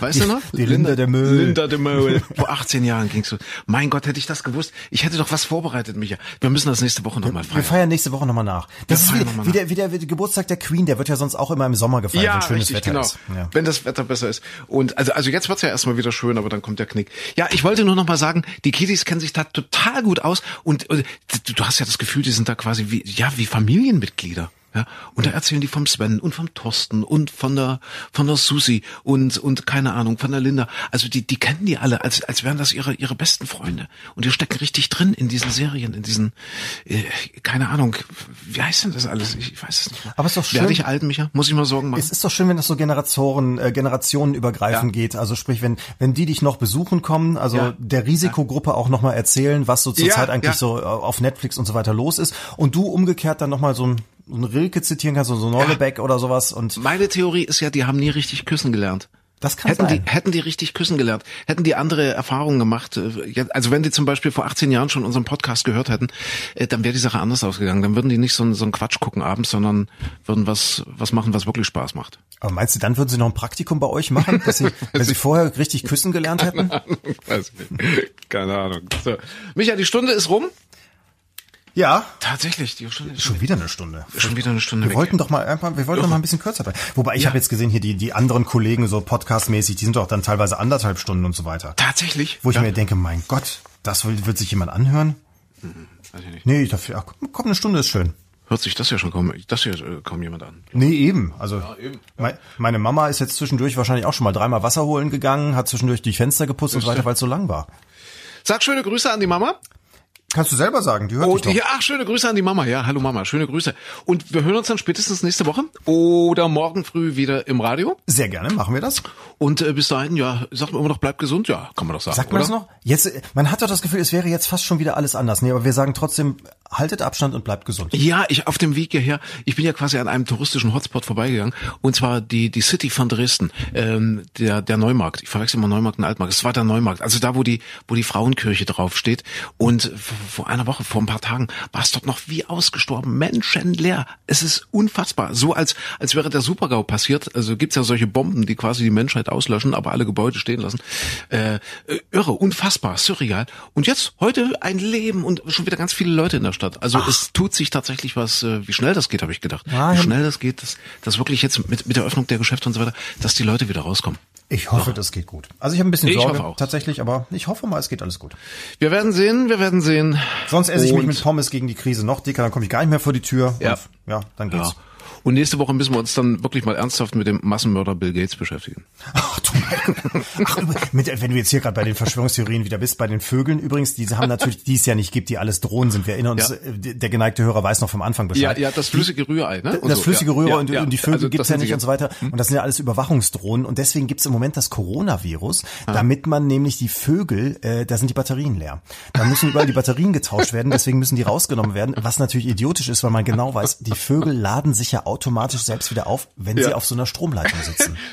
[SPEAKER 2] Weißt du noch?
[SPEAKER 3] Die Linda de Mol.
[SPEAKER 2] Linda de Mol. Vor 18 Jahren ging's so. Mein Gott, hätte ich das gewusst. Ich hätte doch was vorbereitet, Micha. Wir müssen das nächste Woche nochmal
[SPEAKER 3] Wir
[SPEAKER 2] feiern.
[SPEAKER 3] feiern nächste Woche nochmal nach. Das ist
[SPEAKER 2] feiern
[SPEAKER 3] wie, wie, der, wie, der, wie der Geburtstag der Queen, der wird ja sonst auch immer im Sommer gefeiert,
[SPEAKER 2] Ja,
[SPEAKER 3] wenn schönes
[SPEAKER 2] richtig,
[SPEAKER 3] Wetter
[SPEAKER 2] genau.
[SPEAKER 3] ist. Ja.
[SPEAKER 2] Wenn das Wetter besser ist. Und also, also jetzt wird's ja erstmal wieder schön, aber dann kommt der Knick. Ja, ich wollte nur noch mal sagen, die Kiddies kennen sich da total gut aus und, und du, du hast ja das Gefühl, die sind da quasi wie, ja, wie Familienmitglieder. Ja, und da erzählen die vom Sven und vom Thorsten und von der von der Susi und und keine Ahnung von der Linda. Also die die kennen die alle, als als wären das ihre ihre besten Freunde. Und die stecken richtig drin in diesen Serien, in diesen äh, keine Ahnung, wie heißt denn das alles? Ich, ich weiß es nicht. Mehr.
[SPEAKER 3] Aber ist doch schön.
[SPEAKER 2] Werde ich alt, Micha? Muss ich mal Sorgen machen?
[SPEAKER 3] Es ist doch schön, wenn das so Generationen, äh, generationenübergreifend
[SPEAKER 2] Ja.
[SPEAKER 3] geht. Also sprich, wenn, wenn die dich noch besuchen kommen, also
[SPEAKER 2] Ja.
[SPEAKER 3] der Risikogruppe auch nochmal erzählen, was so
[SPEAKER 2] Ja,
[SPEAKER 3] zurzeit eigentlich
[SPEAKER 2] ja.
[SPEAKER 3] so äh, auf Netflix und so weiter los ist. Und du umgekehrt dann nochmal so ein, so ein Rilke zitieren kannst, so ein Nollebeck oder sowas. Und
[SPEAKER 2] Meine Theorie ist ja, die haben nie richtig küssen gelernt.
[SPEAKER 3] das kann
[SPEAKER 2] Hätten
[SPEAKER 3] sein.
[SPEAKER 2] die, hätten die richtig küssen gelernt, hätten die andere Erfahrungen gemacht, äh, also wenn die zum Beispiel vor 18 Jahren schon unseren Podcast gehört hätten, äh, dann wäre die Sache anders ausgegangen. Dann würden die nicht so, einen- so einen Quatsch gucken abends, sondern würden was, was machen, was wirklich Spaß macht.
[SPEAKER 3] Aber meinst du, dann würden sie noch ein Praktikum bei euch machen, dass sie, wenn sie vorher richtig küssen gelernt hätten?
[SPEAKER 2] Ich nicht. Keine Ahnung. So. Micha, die Stunde ist rum.
[SPEAKER 3] Ja.
[SPEAKER 2] Tatsächlich, die Stunde ist
[SPEAKER 3] Schon wieder eine Stunde.
[SPEAKER 2] schon wieder eine Stunde
[SPEAKER 3] Wir wollten doch mal einfach, wir wollten doch mal ein bisschen kürzer bleiben. Wobei ich habe jetzt gesehen hier die die anderen Kollegen so podcastmäßig, die sind doch dann teilweise anderthalb Stunden und so weiter.
[SPEAKER 2] Tatsächlich?
[SPEAKER 3] Wo ich
[SPEAKER 2] ja.
[SPEAKER 3] mir denke, mein Gott, das will, wird sich jemand anhören?
[SPEAKER 2] Weiß ich nicht.
[SPEAKER 3] Nee, ich dachte, ach, komm, eine Stunde ist schön.
[SPEAKER 2] Hört sich das ja schon kaum, das hier äh, kaum jemand an.
[SPEAKER 3] Nee, eben. Also
[SPEAKER 2] eben,
[SPEAKER 3] mei- meine Mama ist jetzt zwischendurch wahrscheinlich auch schon mal dreimal Wasser holen gegangen, hat zwischendurch die Fenster geputzt und so weiter, weil es so lang war.
[SPEAKER 2] Sag schöne Grüße an die Mama.
[SPEAKER 3] Kannst du selber sagen, die hört
[SPEAKER 2] Und
[SPEAKER 3] dich doch.
[SPEAKER 2] ja, ach, schöne Grüße an die Mama. Ja, hallo Mama, schöne Grüße. Und wir hören uns dann spätestens nächste Woche oder morgen früh wieder im Radio.
[SPEAKER 3] Sehr gerne, machen wir das.
[SPEAKER 2] Und äh, bis dahin, ja, sagt man immer noch, bleibt gesund. Ja, kann man doch sagen.
[SPEAKER 3] Sagt man
[SPEAKER 2] oder?
[SPEAKER 3] das noch? Jetzt, man hat doch das Gefühl, es wäre jetzt fast schon wieder alles anders. Nee, aber wir sagen trotzdem, haltet Abstand und bleibt gesund.
[SPEAKER 2] Ja, ich auf dem Weg hierher, ich bin ja quasi an einem touristischen Hotspot vorbeigegangen und zwar die die City von Dresden, ähm, der der Neumarkt. Ich verwechsel immer Neumarkt und Altmarkt. Es war der Neumarkt, also da wo die wo die Frauenkirche drauf steht und vor, einer Woche, vor ein paar Tagen war es dort noch wie ausgestorben, menschenleer. Es ist unfassbar, so als als wäre der Supergau passiert. Also gibt's ja solche Bomben, die quasi die Menschheit auslöschen, aber alle Gebäude stehen lassen. Äh, irre, unfassbar, surreal. Und jetzt heute ein Leben und schon wieder ganz viele Leute in der Stadt. Also es tut sich tatsächlich was, äh, wie schnell das geht, habe ich gedacht.
[SPEAKER 3] Ja,
[SPEAKER 2] wie
[SPEAKER 3] ja.
[SPEAKER 2] schnell das geht, dass, dass wirklich jetzt mit, mit der Öffnung der Geschäfte und so weiter, dass die Leute wieder rauskommen.
[SPEAKER 3] Ich hoffe, das geht gut. Also ich habe ein bisschen
[SPEAKER 2] Ich
[SPEAKER 3] Sorge tatsächlich, aber ich hoffe mal, es geht alles gut.
[SPEAKER 2] Wir werden sehen, wir werden sehen.
[SPEAKER 3] Sonst esse ich mich
[SPEAKER 2] Und-
[SPEAKER 3] mit Pommes gegen die Krise noch dicker, dann komme ich gar nicht mehr vor die Tür.
[SPEAKER 2] Ja.
[SPEAKER 3] Und, ja, dann geht's.
[SPEAKER 2] Ja. Und nächste Woche müssen wir uns dann wirklich mal ernsthaft mit dem Massenmörder Bill Gates beschäftigen.
[SPEAKER 3] Ach, du mein Ach, mit, wenn du jetzt hier gerade bei den Verschwörungstheorien wieder bist, bei den Vögeln übrigens, diese haben natürlich, die es ja nicht gibt, die alles Drohnen sind. Wir erinnern uns,
[SPEAKER 2] Ja.
[SPEAKER 3] äh, der geneigte Hörer weiß noch vom Anfang
[SPEAKER 2] Ja,
[SPEAKER 3] Bescheid.
[SPEAKER 2] ja, das flüssige Rührei, ne? Und
[SPEAKER 3] Das
[SPEAKER 2] so,
[SPEAKER 3] flüssige
[SPEAKER 2] ja.
[SPEAKER 3] Rührer
[SPEAKER 2] Ja,
[SPEAKER 3] und,
[SPEAKER 2] ja.
[SPEAKER 3] und die Vögel
[SPEAKER 2] Also,
[SPEAKER 3] gibt's ja nicht und so weiter. Und das sind ja alles Überwachungsdrohnen. Und deswegen gibt's im Moment das Coronavirus, damit man nämlich die Vögel, äh, da sind die Batterien leer. Da müssen überall die Batterien getauscht werden, deswegen müssen die rausgenommen werden. Was natürlich idiotisch ist, weil man genau weiß, die Vögel laden sich ja automatisch selbst wieder auf, wenn sie
[SPEAKER 2] Ja.
[SPEAKER 3] auf so einer Stromleitung sitzen.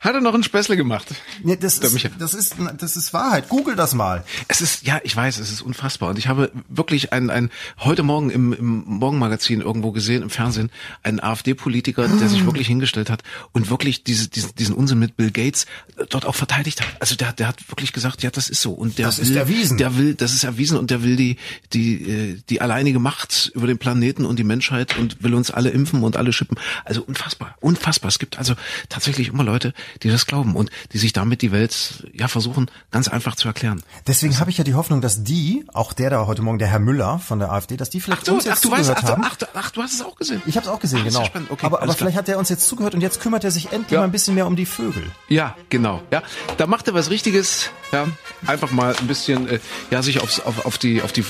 [SPEAKER 2] Hat er noch ein Späßle gemacht?
[SPEAKER 3] Nee, das, ist, das, ist, das ist Wahrheit. Google das mal.
[SPEAKER 2] Es ist, ja, ich weiß, es ist unfassbar. Und ich habe wirklich ein, ein heute Morgen im, im Morgenmagazin irgendwo gesehen, im Fernsehen, einen AfD-Politiker, der sich wirklich hingestellt hat und wirklich diese, diesen, diesen Unsinn mit Bill Gates äh, dort auch verteidigt hat. Also der, der hat wirklich gesagt, ja, das ist so. Und der
[SPEAKER 3] Das
[SPEAKER 2] will,
[SPEAKER 3] ist erwiesen.
[SPEAKER 2] Der will, das ist erwiesen und der will die, die, äh, die alleinige Macht über den Planeten und die Menschheit und will uns alle impfen und alle schippen. Also unfassbar, unfassbar. Es gibt also tatsächlich immer Leute, die das glauben und die sich damit die Welt, ja, versuchen, ganz einfach zu erklären.
[SPEAKER 3] Deswegen habe ich ja die Hoffnung, dass die, auch der da heute Morgen, der Herr Müller von der AfD, dass die vielleicht
[SPEAKER 2] Ach du,
[SPEAKER 3] uns
[SPEAKER 2] ach,
[SPEAKER 3] jetzt
[SPEAKER 2] du weißt,
[SPEAKER 3] zugehört
[SPEAKER 2] ach,
[SPEAKER 3] haben.
[SPEAKER 2] ach, du- ach, du hast es auch gesehen.
[SPEAKER 3] Ich habe es auch gesehen,
[SPEAKER 2] ist
[SPEAKER 3] genau.
[SPEAKER 2] ja. Okay,
[SPEAKER 3] aber aber
[SPEAKER 2] klar.
[SPEAKER 3] vielleicht hat er uns jetzt zugehört und jetzt kümmert er sich endlich
[SPEAKER 2] Ja.
[SPEAKER 3] mal ein bisschen mehr um die Vögel.
[SPEAKER 2] Ja, genau. Ja, da macht er was Richtiges. Ja, einfach mal ein bisschen, äh, ja, sich aufs, auf, auf die auf die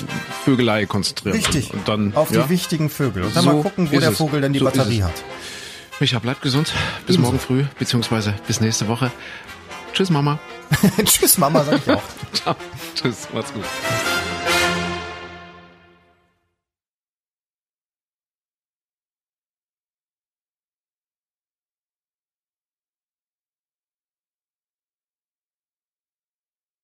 [SPEAKER 2] Vögelei konzentrieren.
[SPEAKER 3] Richtig.
[SPEAKER 2] Und dann
[SPEAKER 3] auf
[SPEAKER 2] ja.
[SPEAKER 3] die wichtigen Vögel. Und dann
[SPEAKER 2] So
[SPEAKER 3] mal gucken, wo der
[SPEAKER 2] es.
[SPEAKER 3] Vogel denn die
[SPEAKER 2] So
[SPEAKER 3] Batterie hat.
[SPEAKER 2] Micha, bleib gesund. Bis morgen früh, beziehungsweise bis nächste Woche. Tschüss, Mama.
[SPEAKER 3] Tschüss, Mama, sag ich auch.
[SPEAKER 2] Ciao. Tschüss, macht's gut.